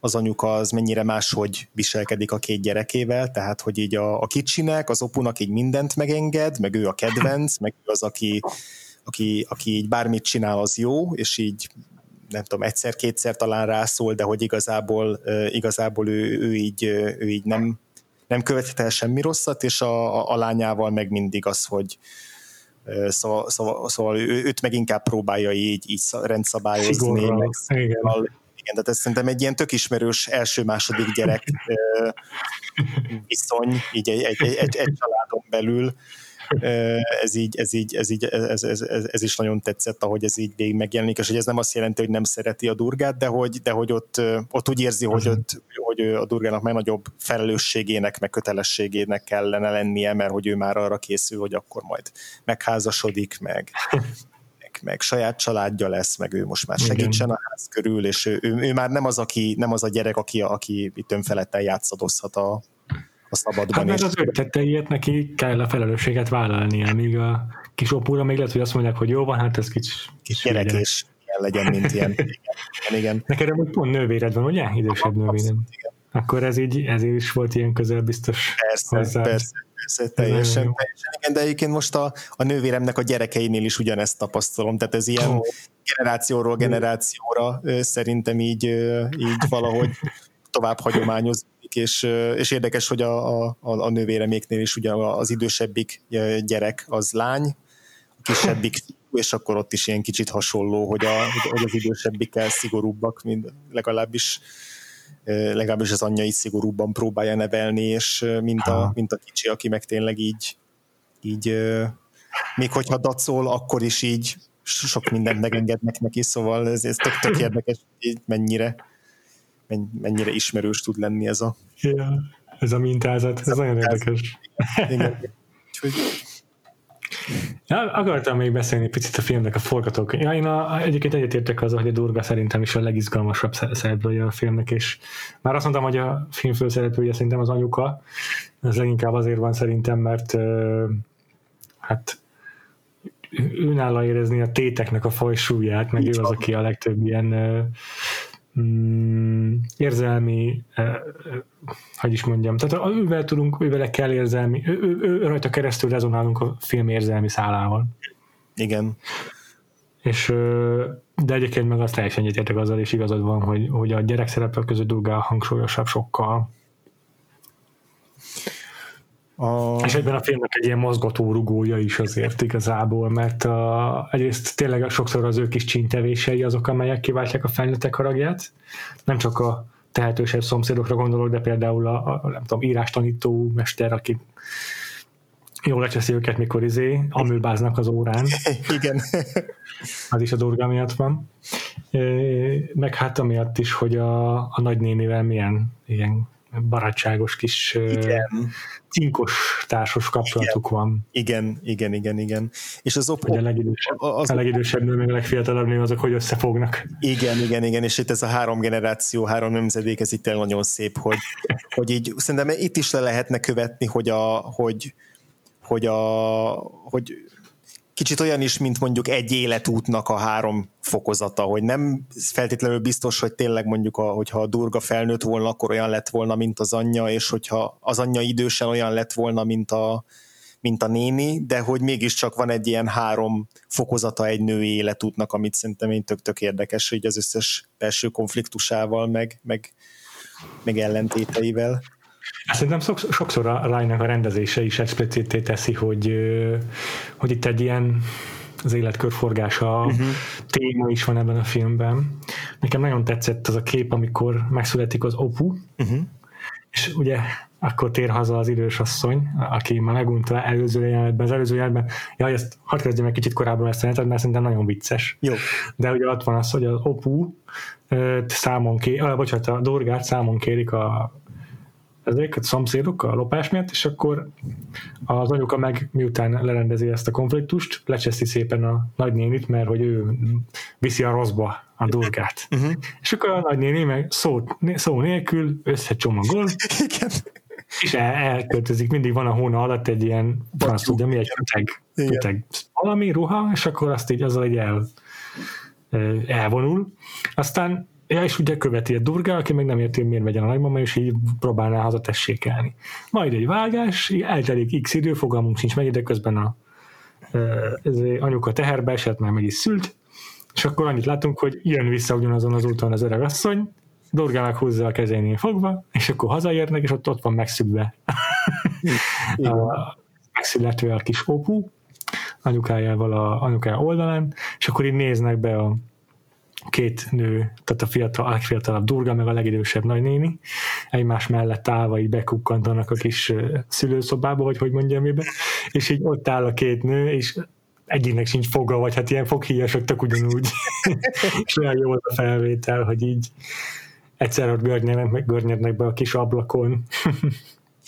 az anyuka az mennyire máshogy viselkedik a két gyerekével, tehát hogy így a, a kicsinek, az opunak így mindent megenged, meg ő a kedvenc, meg ő az, aki, aki, aki így bármit csinál, az jó, és így nem tudom, egyszer-kétszer talán rászól, de hogy igazából, igazából ő, ő, így, ő így nem, nem követhet el semmi rosszat, és a, a, a lányával meg mindig az, hogy, Szóval, szóval, szóval ő, őt meg inkább próbálja így, így rendszabályozni. Meg, igen. Szóval, igen, tehát ez szerintem egy ilyen tök ismerős első-második gyerek viszony, így egy, egy, egy, egy, egy családon belül. Ez így, ez így, ez így, ez, ez, ez, ez is nagyon tetszett, ahogy ez így végig megjelenik, és hogy ez nem azt jelenti, hogy nem szereti a durgát, de hogy, de hogy ott, ott úgy érzi, hogy, ott, hogy a durgának meg nagyobb felelősségének, meg kötelességének kellene lennie, mert hogy ő már arra készül, hogy akkor majd megházasodik, meg, meg, meg saját családja lesz, meg ő most már segítsen a ház körül, és ő, ő, ő már nem az, aki, nem az a gyerek, aki, aki itt önfelettel játszadozhat a, a szabadban. Hát meg az ő tette ilyet, neki kell a felelősséget vállalnia, míg a kis opúra még lehet, hogy azt mondják, hogy jó van, hát ez kicsi, kis gyerek, és ilyen legyen, mint ilyen. Igen, igen. Neked amúgy pont nővéred van, ugye? Idősebb nővérem. Akkor ez így, ezért is volt ilyen közel biztos Persze, hozzá. persze, persze, teljesen, teljesen. Igen, de egyébként most a, a nővéremnek a gyerekeinél is ugyanezt tapasztalom, tehát ez ilyen oh. generációról generációra szerintem így, így valahogy tovább hagyományozódik, és, és érdekes, hogy a, a, a nővéreméknél is ugye az idősebbik gyerek az lány, a kisebbik és akkor ott is ilyen kicsit hasonló, hogy, a, hogy az idősebbikkel szigorúbbak, mint legalábbis legalábbis az anyja is szigorúbban próbálja nevelni, és mint a, mint a kicsi, aki meg tényleg így, így még hogyha dacol, akkor is így sok mindent megengednek neki, szóval ez, ez tök, tök érdekes, hogy mennyire, mennyire ismerős tud lenni ez a... Ja, ez a mintázat, ez, ez nagyon érdekes. Igen. Úgyhogy Ja, akartam még beszélni picit a filmnek a forgatókönyv. Ja, én a, egyébként egyetértek azzal, hogy a Durga szerintem is a legizgalmasabb szereplője a filmnek, és már azt mondtam, hogy a film főszereplője szerintem az anyuka. Ez leginkább azért van szerintem, mert hát őnála érezni a téteknek a fajsúlyát, meg ő az, aki a legtöbb ilyen mm, érzelmi, eh, hogy is mondjam, tehát ővel tudunk, ővel kell érzelmi, ő, ő, ő, rajta keresztül rezonálunk a film érzelmi szálával. Igen. És de egyébként meg azt teljesen egyetértek azzal, és igazad van, hogy, hogy a gyerek szerepek között Durgál hangsúlyosabb sokkal. A... És egyben a filmnek egy ilyen mozgató rugója is azért igazából, mert a, egyrészt tényleg sokszor az ő kis csíntevései azok, amelyek kiváltják a felnőttek haragját. Nem csak a tehetősebb szomszédokra gondolok, de például a, a nem tudom, írástanító mester, aki jól lecseszi őket, mikor izé, amőbáznak az órán. Igen. Az is a durga miatt van. Meg hát amiatt is, hogy a, a nagynénivel milyen ilyen barátságos kis igen. cinkos társas kapcsolatuk igen. van. Igen, igen, igen, igen. És az op- a legidősebb, az a legidősebb nő, meg a legfiatalabb nő, azok hogy összefognak. Igen, igen, igen, és itt ez a három generáció, három nemzedék, ez itt nagyon szép, hogy, hogy így szerintem itt is le lehetne követni, hogy a, hogy, hogy a, hogy kicsit olyan is, mint mondjuk egy életútnak a három fokozata, hogy nem feltétlenül biztos, hogy tényleg mondjuk, a, hogyha a durga felnőtt volna, akkor olyan lett volna, mint az anyja, és hogyha az anyja idősen olyan lett volna, mint a, mint a néni, de hogy mégiscsak van egy ilyen három fokozata egy női életútnak, amit szerintem én tök-tök érdekes, hogy az összes belső konfliktusával, meg, meg, meg ellentéteivel. Szerintem sokszor a Ryan a rendezése is explicité teszi, hogy, hogy itt egy ilyen az életkörforgása uh-huh. téma is van ebben a filmben. Nekem nagyon tetszett az a kép, amikor megszületik az Opu, uh-huh. és ugye akkor tér haza az idős asszony, aki már megunta előző jelenetben, az előző jelenetben, jaj, ezt hadd kezdjem egy kicsit korábban ezt a jelentet, mert szerintem nagyon vicces. Jó. De ugye ott van az, hogy az Opu számon kér, ah, bocsánat, a Dorgát számon kérik a ezek a szomszédok a lopás miatt, és akkor az anyuka meg miután lerendezi ezt a konfliktust, lecseszi szépen a nagynénit, mert hogy ő viszi a rosszba a dolgát. Uh-huh. És akkor a nagynéni meg szó, szó nélkül összecsomagol, Igen. és el, elköltözik, mindig van a hóna alatt egy ilyen, franc tudja mi, egy köteg, köteg valami ruha, és akkor azt így azzal egy el, elvonul. Aztán Ja, és ugye követi a durga, aki meg nem érti, miért megyen a nagymama, és így próbálná hazatessékelni. Majd egy vágás, eltelik x idő, fogalmunk sincs meg, de közben a ez anyuka teherbe esett, mert meg is szült, és akkor annyit látunk, hogy jön vissza ugyanazon az úton az öreg asszony, Durgának húzza a kezénél fogva, és akkor hazaérnek, és ott, ott van megszülve. megszületve a kis opú, anyukájával a anyukája oldalán, és akkor így néznek be a két nő, tehát a, fiatal, a legfiatalabb Durga, meg a legidősebb nagynéni, egymás mellett állva így bekukkantanak a kis szülőszobába, vagy hogy mondjam mibe, és így ott áll a két nő, és egyiknek sincs foga, vagy hát ilyen foghíjasok tök ugyanúgy. és olyan jó az a felvétel, hogy így egyszer ott görnyednek, görnyednek be a kis ablakon.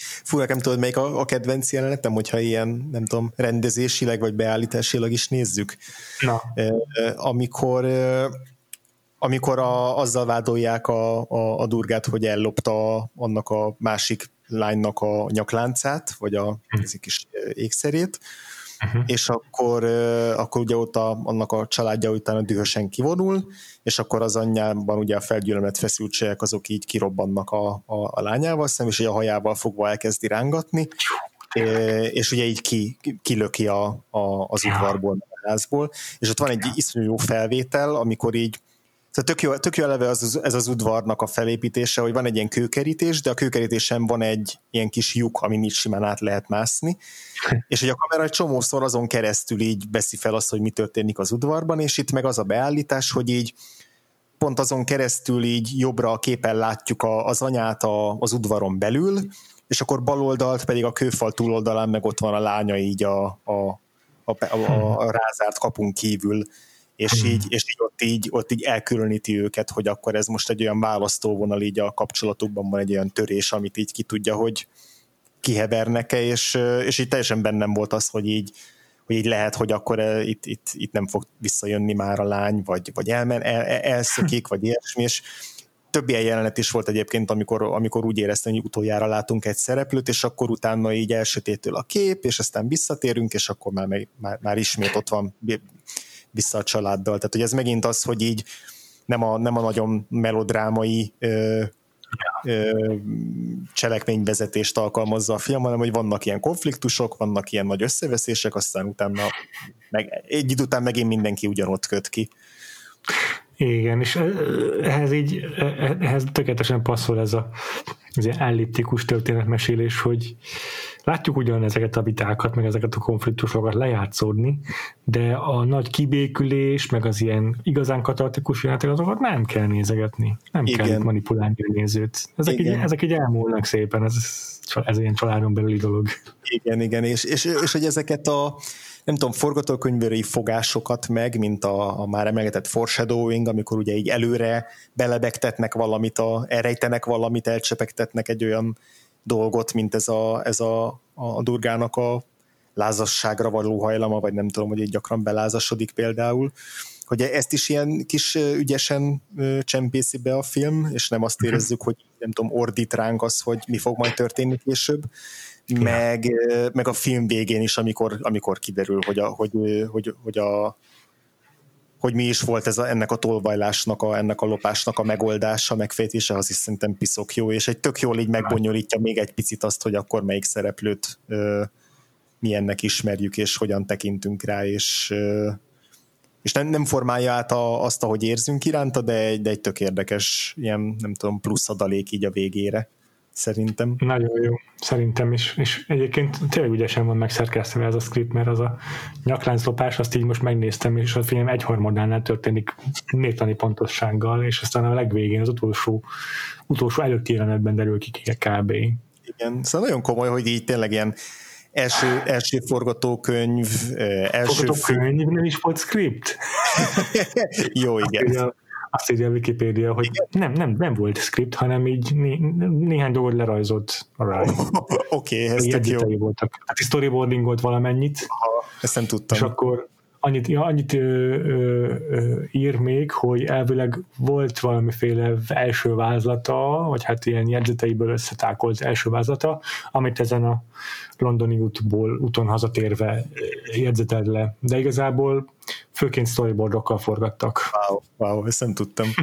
Fú, nekem tudod, melyik a, a kedvenc jelenetem, hogyha ilyen, nem tudom, rendezésileg vagy beállításilag is nézzük. Na. amikor amikor a, azzal vádolják a, a, a durgát, hogy ellopta annak a másik lánynak a nyakláncát, vagy a hm. ez kis ékszerét, uh-huh. és akkor, akkor ugye ott a, annak a családja utána dühösen kivonul, és akkor az anyjában ugye a felgyűlömet feszültségek azok így kirobbannak a, a, a lányával szemben, és ugye a hajával fogva elkezdi rángatni, és ugye így ki, kilöki a, a, az udvarból, a házból, és ott van egy iszonyú jó felvétel, amikor így tehát tök jó, tök jó eleve az, ez az udvarnak a felépítése, hogy van egy ilyen kőkerítés, de a kőkerítésen van egy ilyen kis lyuk, ami így simán át lehet mászni, és hogy a kamera egy csomószor azon keresztül így beszi fel azt, hogy mi történik az udvarban, és itt meg az a beállítás, hogy így pont azon keresztül így jobbra a képen látjuk a, az anyát a, az udvaron belül, és akkor baloldalt pedig a kőfal túloldalán meg ott van a lánya így a, a, a, a, a rázárt kapunk kívül és így, és így ott így, ott így elkülöníti őket, hogy akkor ez most egy olyan választóvonal így a kapcsolatukban van egy olyan törés, amit így ki tudja, hogy kihevernek-e, és, és így teljesen bennem volt az, hogy így, hogy így lehet, hogy akkor itt, itt, itt nem fog visszajönni már a lány, vagy, vagy elmen, el, elszökik, vagy ilyesmi, és több ilyen jelenet is volt egyébként, amikor, amikor úgy éreztem, hogy utoljára látunk egy szereplőt, és akkor utána így elsötétől a kép, és aztán visszatérünk, és akkor már, már, már ismét ott van vissza a családdal. Tehát, hogy ez megint az, hogy így nem a, nem a nagyon melodrámai ö, ö, cselekményvezetést alkalmazza a film, hanem hogy vannak ilyen konfliktusok, vannak ilyen nagy összeveszések, aztán utána meg, egy idő után megint mindenki ugyanott köt ki. Igen, és ehhez így, ehhez tökéletesen passzol ez a ez ilyen elliptikus történetmesélés, hogy látjuk ugyan ezeket a vitákat, meg ezeket a konfliktusokat lejátszódni, de a nagy kibékülés, meg az ilyen igazán katartikus jelenetek, azokat nem kell nézegetni. Nem Igen. kell manipulálni a nézőt. Ezek, így, ezek így elmúlnak szépen, ez, ez ilyen családon belüli dolog. Igen, igen, és, és, és hogy ezeket a nem tudom, forgatókönyvőri fogásokat meg, mint a, a már emlegetett foreshadowing, amikor ugye így előre belebegtetnek valamit, a, elrejtenek valamit, elcsepegtetnek egy olyan dolgot, mint ez a, ez a, a durgának a lázasságra való hajlama, vagy nem tudom, hogy így gyakran belázasodik például, hogy ezt is ilyen kis ügyesen csempészi be a film, és nem azt mhm. érezzük, hogy nem tudom, ordít ránk az, hogy mi fog majd történni később, meg, meg a film végén is, amikor, amikor kiderül, hogy, a, hogy, hogy, hogy, a, hogy mi is volt ez a, ennek a tolvajlásnak, a, ennek a lopásnak a megoldása, megfejtése, az is szerintem piszok jó, és egy tök jól így megbonyolítja még egy picit azt, hogy akkor melyik szereplőt ö, milyennek ismerjük, és hogyan tekintünk rá, és ö, és nem, nem formálja át a, azt, ahogy érzünk iránta, de egy, de egy tök érdekes ilyen, nem tudom, plusz adalék így a végére szerintem. Nagyon jó, szerintem is. És egyébként tényleg ügyesen van megszerkesztve ez a script, mert az a nyaklánclopás, azt így most megnéztem, és a film egyharmadánál történik mértani pontossággal, és aztán a legvégén, az utolsó, utolsó előtti jelenetben derül ki kb. Igen, szóval nagyon komoly, hogy így tényleg ilyen első, első forgatókönyv, első forgatókönyv, nem is volt script. Jó, igen azt írja a Wikipédia, hogy nem, nem, nem volt script, hanem így né, néhány dolgot lerajzott rá. Oké, okay, ez tök jó. Voltak. Hát storyboarding volt valamennyit. Aha, ezt nem tudtam. És akkor annyit, ja, annyit ö, ö, ö, ír még, hogy elvileg volt valamiféle első vázlata, vagy hát ilyen jegyzeteiből összetákolt első vázlata, amit ezen a londoni útból úton hazatérve jegyzeted le. De igazából főként storyboardokkal forgattak. Wow, wow, ezt nem tudtam.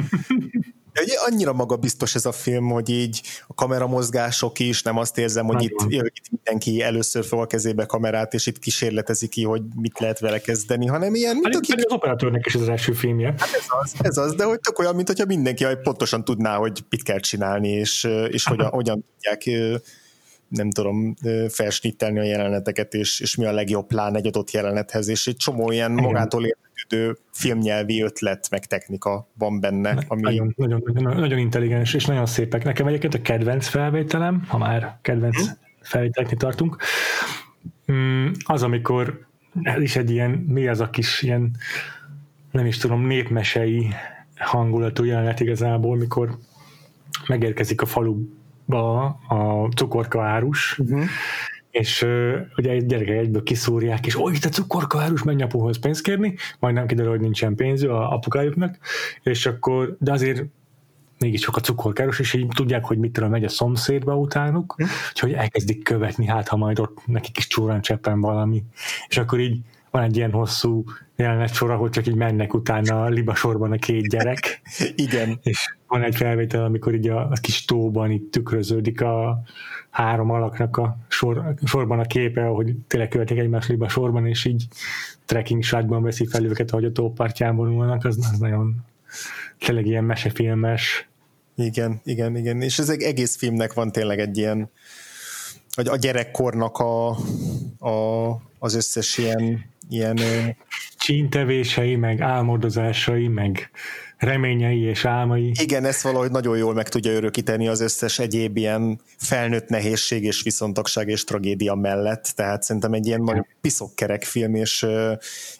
De ugye annyira magabiztos ez a film, hogy így a kameramozgások is, nem azt érzem, hogy itt, itt mindenki először fel a kezébe kamerát, és itt kísérletezi ki, hogy mit lehet vele kezdeni, hanem ilyen... Mint aki... az operatőrnek is az első filmje. Hát ez az, ez az, de hogy tök olyan, mint hogyha mindenki pontosan tudná, hogy mit kell csinálni, és, és hogyan, hogyan tudják nem tudom, felsnittelni a jeleneteket, és, és mi a legjobb plán egy adott jelenethez, és egy csomó ilyen magától értetődő filmnyelvi ötlet, meg technika van benne. Ami... Nagyon, nagyon, nagyon, nagyon intelligens, és nagyon szépek. Nekem egyébként a kedvenc felvételem, ha már kedvenc hmm. felvételeknél tartunk, mm, az, amikor ez is egy ilyen, mi az a kis ilyen, nem is tudom, népmesei hangulatú jelenet igazából, mikor megérkezik a falu a cukorka árus, uh-huh. És uh, ugye egy gyerekek egyből kiszúrják, és oly, te cukorka árus, menj apuhoz pénzt kérni, majd nem kiderül, hogy nincsen pénzű a apukájuknak, és akkor, de azért mégiscsak a cukorkáros, és így tudják, hogy mit tudom, megy a szomszédba utánuk, hm? úgyhogy elkezdik követni, hát ha majd ott nekik is csúran cseppen valami, és akkor így van egy ilyen hosszú jelenet sor, ahol csak így mennek utána a liba sorban a két gyerek. Igen. És van egy felvétel, amikor így a, a kis tóban itt tükröződik a három alaknak a sor, sorban a képe, ahogy tényleg követik egymás liba sorban, és így trekking shotban veszi fel őket, ahogy a tópartján vonulnak, az, az nagyon tényleg ilyen mesefilmes. Igen, igen, igen. És ez egy egész filmnek van tényleg egy ilyen a gyerekkornak a, a, az összes ilyen, ilyen csíntevései, meg álmodozásai, meg reményei és álmai. Igen, ezt valahogy nagyon jól meg tudja örökíteni az összes egyéb ilyen felnőtt nehézség és viszontagság és tragédia mellett, tehát szerintem egy ilyen nagyon piszokkerek film, és,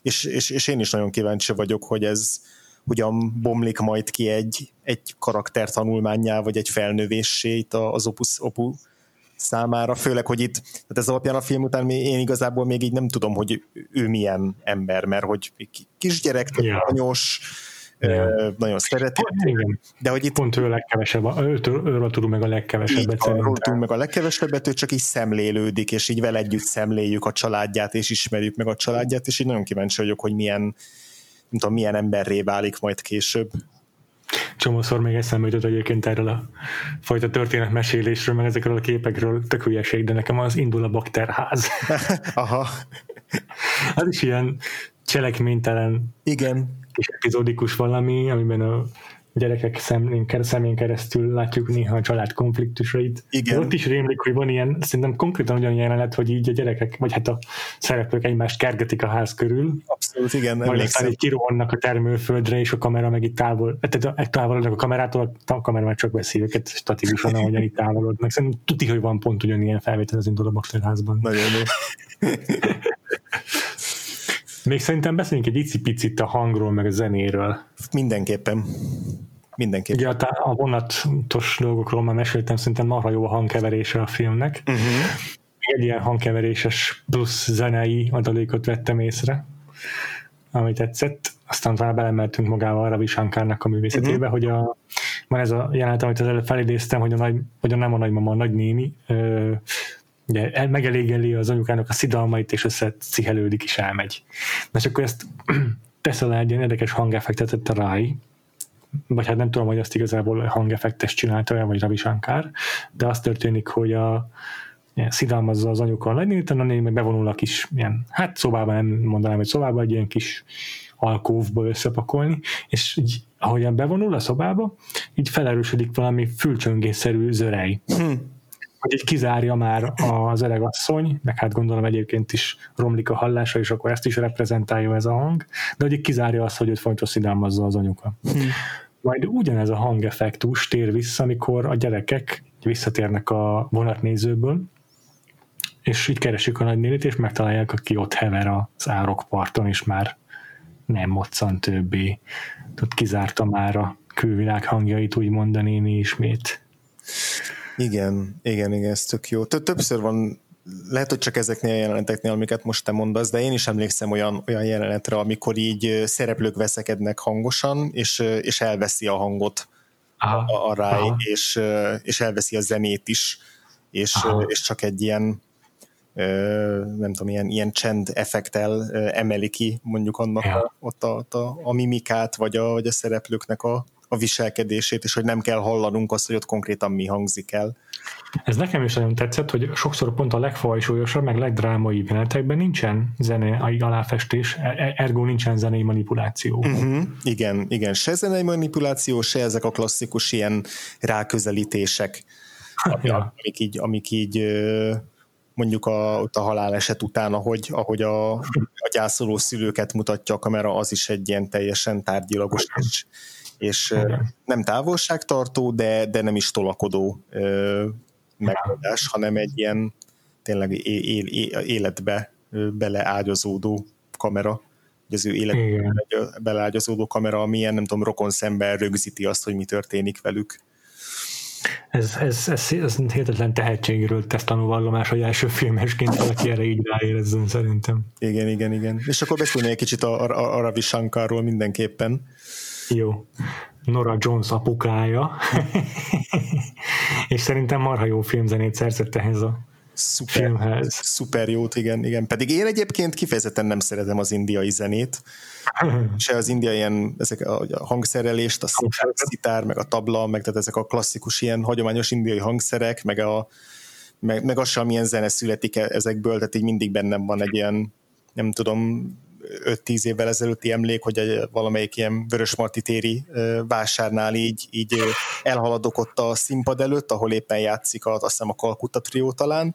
és, és, és én is nagyon kíváncsi vagyok, hogy ez hogyan bomlik majd ki egy, egy karakter tanulmányá, vagy egy felnövéssé itt az opus, opus számára, főleg, hogy itt, tehát ez alapján a film után én igazából még így nem tudom, hogy ő milyen ember, mert hogy kisgyerek, yeah. anyos, Yeah. nagyon szereti. Igen. De hogy itt pont ő a legkevesebb, őtől, őről tudunk meg a legkevesebbet. Őről tudunk meg a legkevesebbet, ő csak így szemlélődik, és így vele együtt szemléljük a családját, és ismerjük meg a családját, és így nagyon kíváncsi vagyok, hogy milyen, nem tudom, milyen emberré válik majd később csomószor még eszembe jutott egyébként erről a fajta történetmesélésről, meg ezekről a képekről, tök hülyeség, de nekem az indul a bakterház. Aha. az is ilyen cselekménytelen Igen. kis epizódikus valami, amiben a gyerekek szemén, szemén keresztül látjuk néha a család konfliktusait. Igen. Ott is rémlik, hogy van ilyen, szerintem konkrétan olyan jelenet, hogy így a gyerekek, vagy hát a szereplők egymást kergetik a ház körül. Abszolút, igen. Majd aztán így kirohannak a termőföldre, és a kamera meg itt távol, tehát távolodnak a kamerától, a kamera már csak veszi őket statikusan, ahogyan itt távolodnak. Szerintem tuti, hogy van pont ugyanilyen felvétel az indul a házban. Nagyon jó. Még szerintem beszéljünk egy icipicit a hangról, meg a zenéről. Mindenképpen. Mindenképpen. Ugye a, a vonatos dolgokról már meséltem, szerintem marha jó a hangkeverése a filmnek. Uh-huh. Egy ilyen hangkeveréses plusz zenei adalékot vettem észre, ami tetszett. Aztán talán belemeltünk magával Ravi Shankárnak a művészetébe, uh-huh. hogy a, van ez a jelenet, amit az előbb felidéztem, hogy a, nagy, hogy a nem a nagymama, a nagynéni ö, ugye megelégeli az anyukának a szidalmait, és összecihelődik, és elmegy. Na és akkor ezt tesz alá egy ilyen érdekes hangeffektet a Rai, vagy hát nem tudom, hogy azt igazából hangeffektes csinálta vagy Ravi Shankar, de az történik, hogy a szidalmazza az anyuka a nagynénit, a néni meg bevonul a kis ilyen, hát szobában nem mondanám, hogy szobában, egy ilyen kis alkóvba összepakolni, és így, ahogyan bevonul a szobába, így felerősödik valami fülcsöngésszerű zörej. Hmm hogy így kizárja már az öreg asszony, meg hát gondolom egyébként is romlik a hallása, és akkor ezt is reprezentálja ez a hang, de hogy így kizárja azt, hogy őt fontos szidalmazza az anyuka. Hmm. Majd ugyanez a hangeffektus tér vissza, amikor a gyerekek visszatérnek a vonatnézőből, és így keresik a nagynénit, és megtalálják, aki ott hever az árokparton, és már nem moccan többé. Tehát kizárta már a külvilág hangjait, úgy mondani ismét. Igen, igen, igen, ez tök jó. Többször van, lehet, hogy csak ezeknél a jeleneteknél, amiket most te mondasz, de én is emlékszem olyan, olyan jelenetre, amikor így szereplők veszekednek hangosan, és, és elveszi a hangot aha, a, a ráj, aha. és, és elveszi a zenét is, és, és csak egy ilyen nem tudom, ilyen, ilyen csend effektel emeli ki mondjuk annak ja. a, ott a, a, a mimikát, vagy a, vagy a szereplőknek a, a viselkedését, és hogy nem kell hallanunk azt, hogy ott konkrétan mi hangzik el. Ez nekem is nagyon tetszett, hogy sokszor pont a legfajsúlyosabb, meg legdrámai jelenetekben nincsen zenei aláfestés, e- e- ergo nincsen zenei manipuláció. Uh-huh. Igen, igen, se zenei manipuláció, se ezek a klasszikus ilyen ráközelítések, ja. amik így, amik így mondjuk a, ott a haláleset után, ahogy, ahogy a, a gyászoló szülőket mutatja a kamera, az is egy ilyen teljesen tárgyilagos és és Igen. nem távolságtartó, de, de nem is tolakodó megoldás, hanem egy ilyen tényleg é- é- életbe beleágyazódó kamera, hogy az ő életbe beleágyazódó kamera, amilyen, nem tudom, rokon szemben rögzíti azt, hogy mi történik velük. Ez, ez, ez, ez hihetetlen tehetségről tesz tanulvallomás, hogy első filmesként valaki erre így ráérezzen szerintem. Igen, igen, igen. És akkor beszélni egy kicsit a, a, a Ravi Shankarról mindenképpen. Jó. Nora Jones apukája, és szerintem marha jó filmzenét szerzett ehhez a szuper, filmhez. Szuper jót, igen, igen. Pedig én egyébként kifejezetten nem szeretem az indiai zenét, se az indiai ilyen, ezek a hangszerelést, a szitár, meg a tabla, meg tehát ezek a klasszikus ilyen hagyományos indiai hangszerek, meg a meg, meg az sem, milyen zene születik e- ezekből, tehát így mindig bennem van egy ilyen, nem tudom, 5-10 évvel ezelőtti emlék, hogy valamelyik ilyen Vörösmarty téri vásárnál így, így elhaladok ott a színpad előtt, ahol éppen játszik a, azt hiszem a Kalkutta trió talán,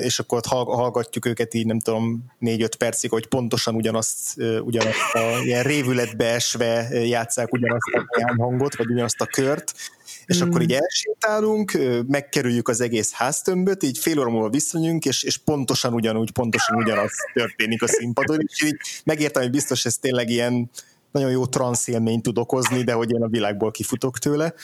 és akkor ott hallgatjuk őket így nem tudom négy-öt percig, hogy pontosan ugyanazt, ugyanazt a ilyen révületbe esve játszák ugyanazt a hangot, vagy ugyanazt a kört, és mm. akkor így elsétálunk, megkerüljük az egész háztömböt, így fél óra múlva visszanyünk, és, és pontosan ugyanúgy, pontosan ugyanaz történik a színpadon, és így megértem, hogy biztos ez tényleg ilyen nagyon jó transzélményt tud okozni, de hogy én a világból kifutok tőle.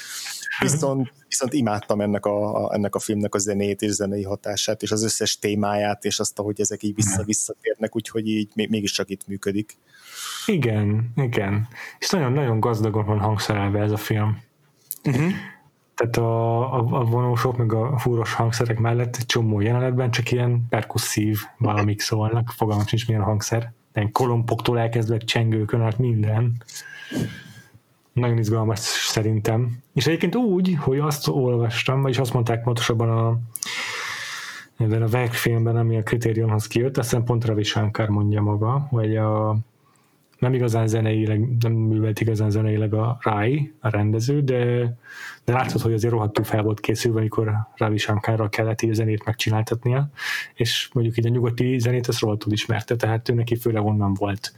Viszont, viszont imádtam ennek a, a, ennek a filmnek a zenét és zenei hatását, és az összes témáját, és azt, hogy ezek így vissza-visszatérnek, úgyhogy így mégiscsak itt működik. Igen, igen. És nagyon-nagyon gazdagon van hangszerelve ez a film. Uh-huh. Tehát a, a, a vonósok, meg a fúros hangszerek mellett egy csomó jelenetben csak ilyen perkusszív valamik szólnak, fogalmam sincs milyen hangszer, kolompoktól elkezdve csengőkön át minden. Nagyon izgalmas szerintem. És egyébként úgy, hogy azt olvastam, vagyis azt mondták pontosabban a ebben a Veg ami a kritériumhoz kijött, azt hiszem pont Ravi Shankar mondja maga, hogy a, nem igazán zeneileg, nem művelt igazán zeneileg a Rai, a rendező, de, de látszott, hogy azért rohadtul fel volt készülve, amikor Ravi Shankarra kellett így a zenét megcsináltatnia, és mondjuk így a nyugati zenét ezt rohadtul ismerte, tehát ő neki főleg onnan volt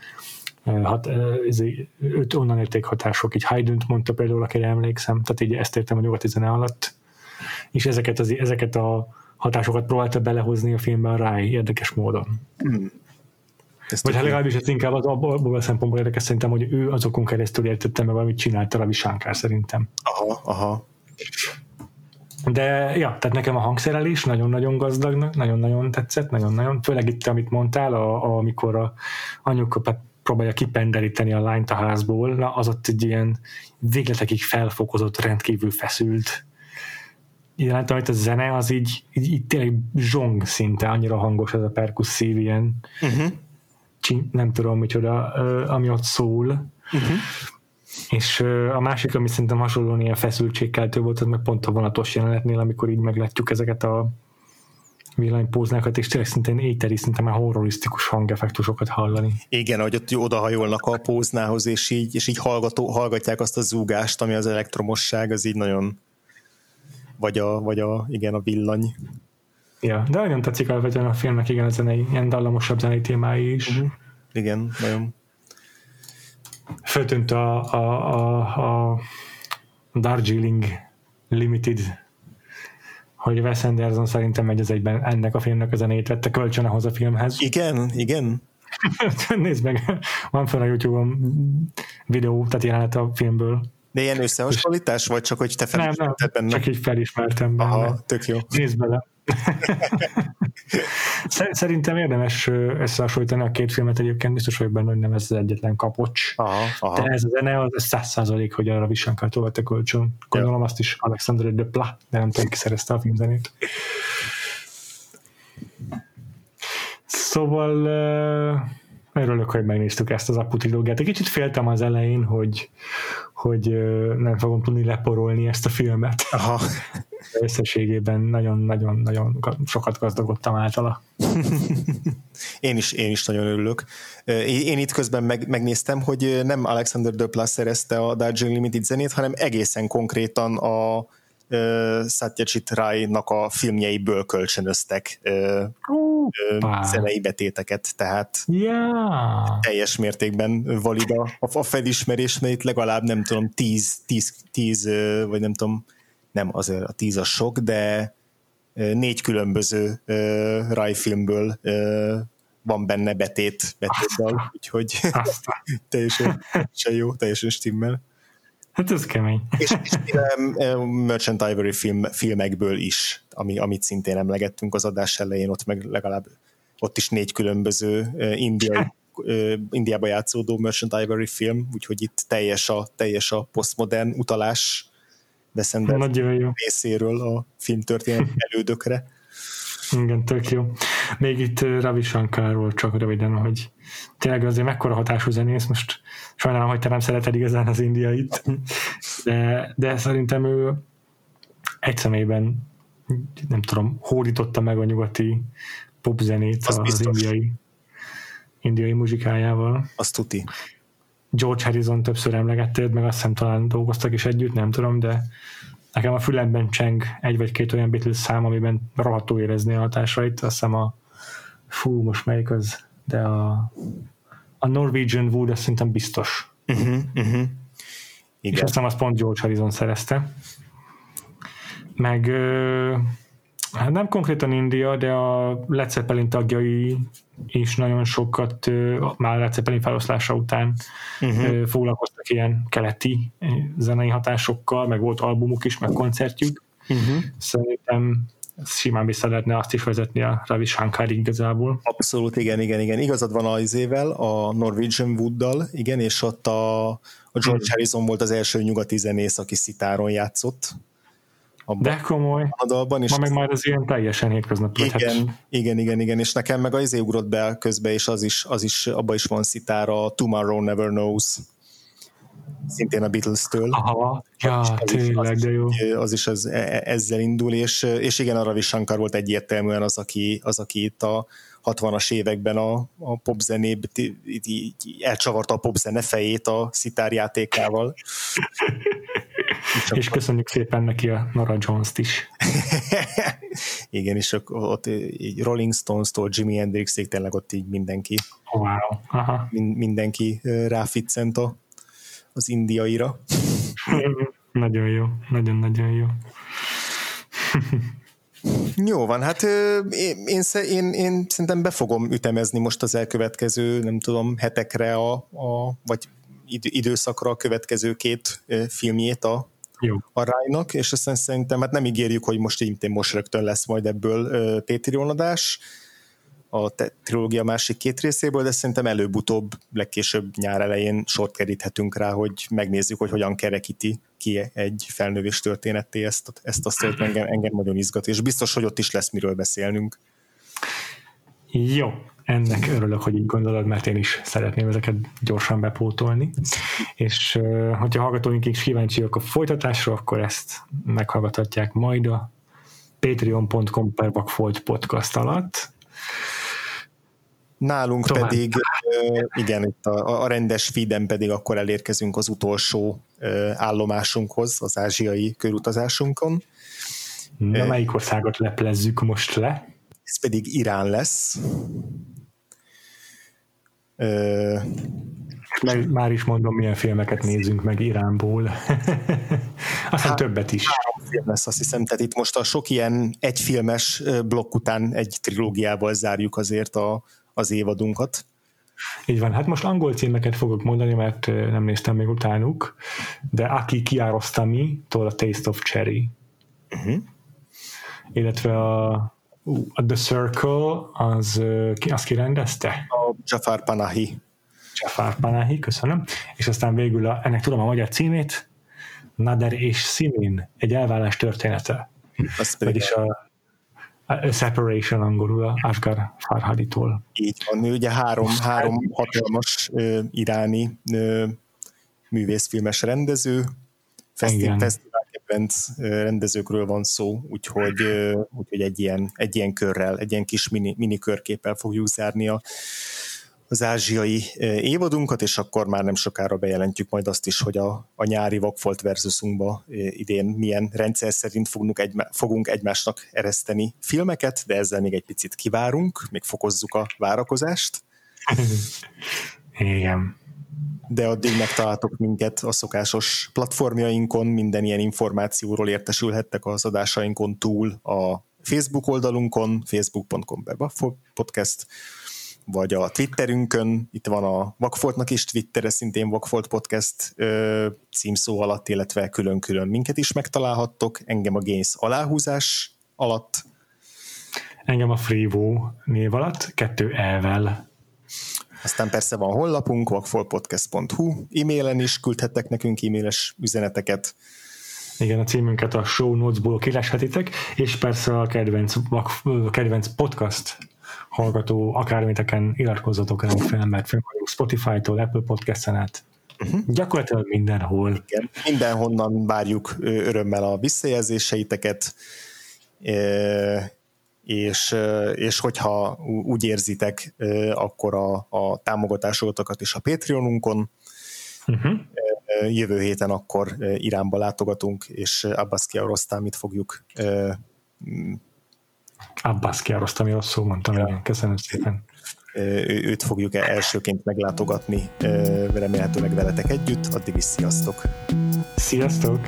hat, ez, őt onnan érték hatások, így Haydn-t mondta például, akire emlékszem, tehát így ezt értem a nyugati zene alatt, és ezeket, az, ezeket a hatásokat próbálta belehozni a filmbe a Rai érdekes módon. Mm. Ezt Vagy hát legalábbis ez inkább az abból a szempontból érdekes szerintem, hogy ő azokon keresztül értette meg, amit csinálta Ravi Shankar szerintem. Aha, aha. De ja, tehát nekem a hangszerelés nagyon-nagyon gazdagnak, nagyon-nagyon tetszett, nagyon-nagyon, főleg itt, amit mondtál, a, a, amikor a anyuka próbálja kipenderíteni a lányt a házból, na, az ott egy ilyen végletekig felfokozott, rendkívül feszült jelentem, hogy a zene az így, így, így tényleg zsong szinte, annyira hangos ez a perkusszív ilyen uh-huh. Nem tudom micsoda, ami ott szól. Uh-huh. És a másik, ami szerintem hasonlóan ilyen feszültségkeltő volt, az meg pont a vonatos jelenetnél, amikor így meglátjuk ezeket a villanypóznákat, és tényleg szintén éteri, szinte már horrorisztikus hangeffektusokat hallani. Igen, hogy ott odahajolnak a póznához, és így, és így hallgató, hallgatják azt a zúgást, ami az elektromosság, az így nagyon vagy a, vagy a, igen, a villany. Ja, de nagyon tetszik alapvetően a filmnek, igen, a zenei, ilyen dallamosabb zenei témái is. Uh-huh. Igen, nagyon. Föltűnt a, a, a, a Darjeeling Limited hogy Wes Anderson szerintem megy az egyben ennek a filmnek a zenét vette kölcsön ahhoz a filmhez. Igen, igen. Nézd meg, van fel a YouTube-on videó, tehát jelenet a filmből. De ilyen összehasonlítás, vagy csak, hogy te felismerted nem, nem, benne? csak így felismertem benne. Aha, tök jó. Nézd bele. Szerintem érdemes összehasonlítani a két filmet egyébként, biztos vagyok benne, hogy nem ez az egyetlen kapocs. Aha, aha. De ez a zene az száz százalék, hogy arra Visankától vette kölcsön. Gondolom ja. azt is Alexander de Pla, de nem tudom, ki szerezte a filmzenét. Szóval örülök, hogy megnéztük ezt az Apu trilógiát. Egy kicsit féltem az elején, hogy, hogy nem fogom tudni leporolni ezt a filmet. Aha. Összességében nagyon-nagyon-nagyon sokat gazdagodtam általa. én, is, én is nagyon örülök. Én itt közben meg, megnéztem, hogy nem Alexander Duplas szerezte a Darjeeling Limited zenét, hanem egészen konkrétan a Satyajit Rai-nak a filmjeiből kölcsönöztek uh, zenei betéteket, tehát yeah. teljes mértékben valid a, a felismerés, mert itt legalább nem tudom, tíz, tíz, tíz vagy nem tudom, nem, azért a tíz a sok, de négy különböző Rai filmből van benne betét, betétdal, úgyhogy teljesen, teljesen jó, teljesen stimmel. Hát ez kemény. És, és Merchant Ivory film, filmekből is, ami, amit szintén emlegettünk az adás elején, ott meg legalább ott is négy különböző indiai Indiába játszódó Merchant Ivory film, úgyhogy itt teljes a, teljes a posztmodern utalás Wes részéről a filmtörténet elődökre. Igen, tök jó. Még itt Ravi Shankarról csak röviden, hogy tényleg azért mekkora hatású zenész, most sajnálom, hogy te nem szereted igazán az indiait, de, de szerintem ő egy személyben nem tudom, hódította meg a nyugati popzenét az, az indiai, indiai muzsikájával. Azt tuti. George Harrison többször emlegetted, meg azt hiszem talán dolgoztak is együtt, nem tudom, de nekem a fülemben cseng egy vagy két olyan Beatles szám, amiben rohadtul érezni a hatásait, azt hiszem a fú, most melyik az, de a, a Norwegian Wood azt szerintem biztos. Uh-huh, uh-huh. Igen. És azt hiszem azt pont George Harrison szerezte. Meg hát nem konkrétan India, de a Led Zeppelin tagjai is nagyon sokat, már Led Zeppelin feloszlása után uh-huh. foglalkoztak ilyen keleti zenei hatásokkal, meg volt albumuk is, meg koncertjük. Uh-huh. Szerintem simán vissza lehetne azt is vezetni a Ravi Shankar igazából. Abszolút, igen, igen, igen. Igazad van az izével, a Norwegian Wooddal, igen, és ott a, a George hmm. Harrison volt az első nyugati zenész, aki szitáron játszott. Abban De komoly. A dalban, és Ma meg majd az ilyen teljesen hétköznapi. Igen, hát... igen, igen, igen, és nekem meg az izé ugrott be közbe, és az is, az is, abban is van szitára, Tomorrow Never Knows szintén a Beatles-től. Aha, ja, az tényleg, de jó. Az is ez, e, ezzel indul, és, és igen, a Ravi Shankar volt egyértelműen az, aki, az, aki itt a 60-as években a, a popzenéb elcsavarta a popzene fejét a szitárjátékával. és köszönjük szépen neki a Nora Jones-t is. Igen, és ott így Rolling Stones-tól Jimi Hendrixig tényleg ott így mindenki wow. Aha. mindenki ráficcent a az indiaira. nagyon jó, nagyon-nagyon jó. Jó van, hát én, én, én, én szerintem be fogom ütemezni most az elkövetkező, nem tudom, hetekre a, a vagy időszakra a következő két filmjét a, Jó. a Rájnak, és aztán szerintem hát nem ígérjük, hogy most így most rögtön lesz majd ebből Patreon adás, a trilógia másik két részéből, de szerintem előbb-utóbb, legkésőbb nyár elején sort keríthetünk rá, hogy megnézzük, hogy hogyan kerekíti ki egy felnővés történetté ezt, ezt a sztorit, engem, engem nagyon izgat, és biztos, hogy ott is lesz miről beszélnünk. Jó, ennek örülök, hogy így gondolod, mert én is szeretném ezeket gyorsan bepótolni. És hogyha hallgatóink is kíváncsiak a folytatásra, akkor ezt meghallgathatják majd a patreon.com per podcast alatt. Nálunk Tovább. pedig, igen, itt a, a rendes feeden pedig akkor elérkezünk az utolsó állomásunkhoz, az ázsiai körutazásunkon. Na, melyik országot leplezzük most le? Ez pedig Irán lesz. Meg, már is mondom, milyen filmeket nézünk meg Iránból. Aztán hát, többet is. Három film lesz, azt hiszem, tehát itt most a sok ilyen egyfilmes blokk után egy trilógiával zárjuk azért a, az évadunkat. Így van, hát most angol címeket fogok mondani, mert nem néztem még utánuk, de Aki Kiarostami-tól a Taste of Cherry. Uh-huh. Illetve a, a The Circle, az, az ki rendezte? A Jafar Panahi. Jafar Panahi, köszönöm. És aztán végül a, ennek tudom a magyar címét, Nader és Simin, egy elvállás története. Az pedig Vagyis a separation angolul a Asghar Farhaditól. Így van, ő ugye három, három hatalmas ö, iráni ö, művészfilmes rendező, fesztivál kedvenc rendezőkről van szó, úgyhogy, úgyhogy egy, ilyen, egy ilyen körrel, egy ilyen kis mini, mini körképpel fogjuk zárni a, az ázsiai évadunkat, és akkor már nem sokára bejelentjük majd azt is, hogy a, a nyári Vagfolt versusunkba idén milyen rendszer szerint fogunk, egy, fogunk egymásnak ereszteni filmeket, de ezzel még egy picit kivárunk, még fokozzuk a várakozást. Igen. De addig megtaláltok minket a szokásos platformjainkon, minden ilyen információról értesülhettek az adásainkon túl a Facebook oldalunkon, facebook.com podcast, vagy a Twitterünkön, itt van a Vakfoltnak is Twittere, szintén Vakfolt Podcast ö, címszó alatt, illetve külön-külön minket is megtalálhattok, engem a Gains aláhúzás alatt. Engem a Freevo név alatt, kettő elvel. Aztán persze van honlapunk, vakfoltpodcast.hu, e-mailen is küldhettek nekünk e-mailes üzeneteket. Igen, a címünket a show notes-ból kileshetitek, és persze a kedvenc, kedvenc podcast hallgató akármiteken iratkozzatok ránk fel, mert fönn Spotify-tól, Apple Podcast-en át. Uh-huh. Gyakorlatilag mindenhol. Igen, mindenhonnan várjuk örömmel a visszajelzéseiteket, és, és hogyha úgy érzitek, akkor a, a támogatásotokat is a Patreonunkon. Uh-huh. Jövő héten akkor Iránba látogatunk, és Abbas Kiarostami fogjuk Abbas Kiarostami rosszul mondtam, ja. igen, köszönöm szépen. Ő, őt fogjuk elsőként meglátogatni, remélhetőleg veletek együtt, addig is sziasztok! Sziasztok!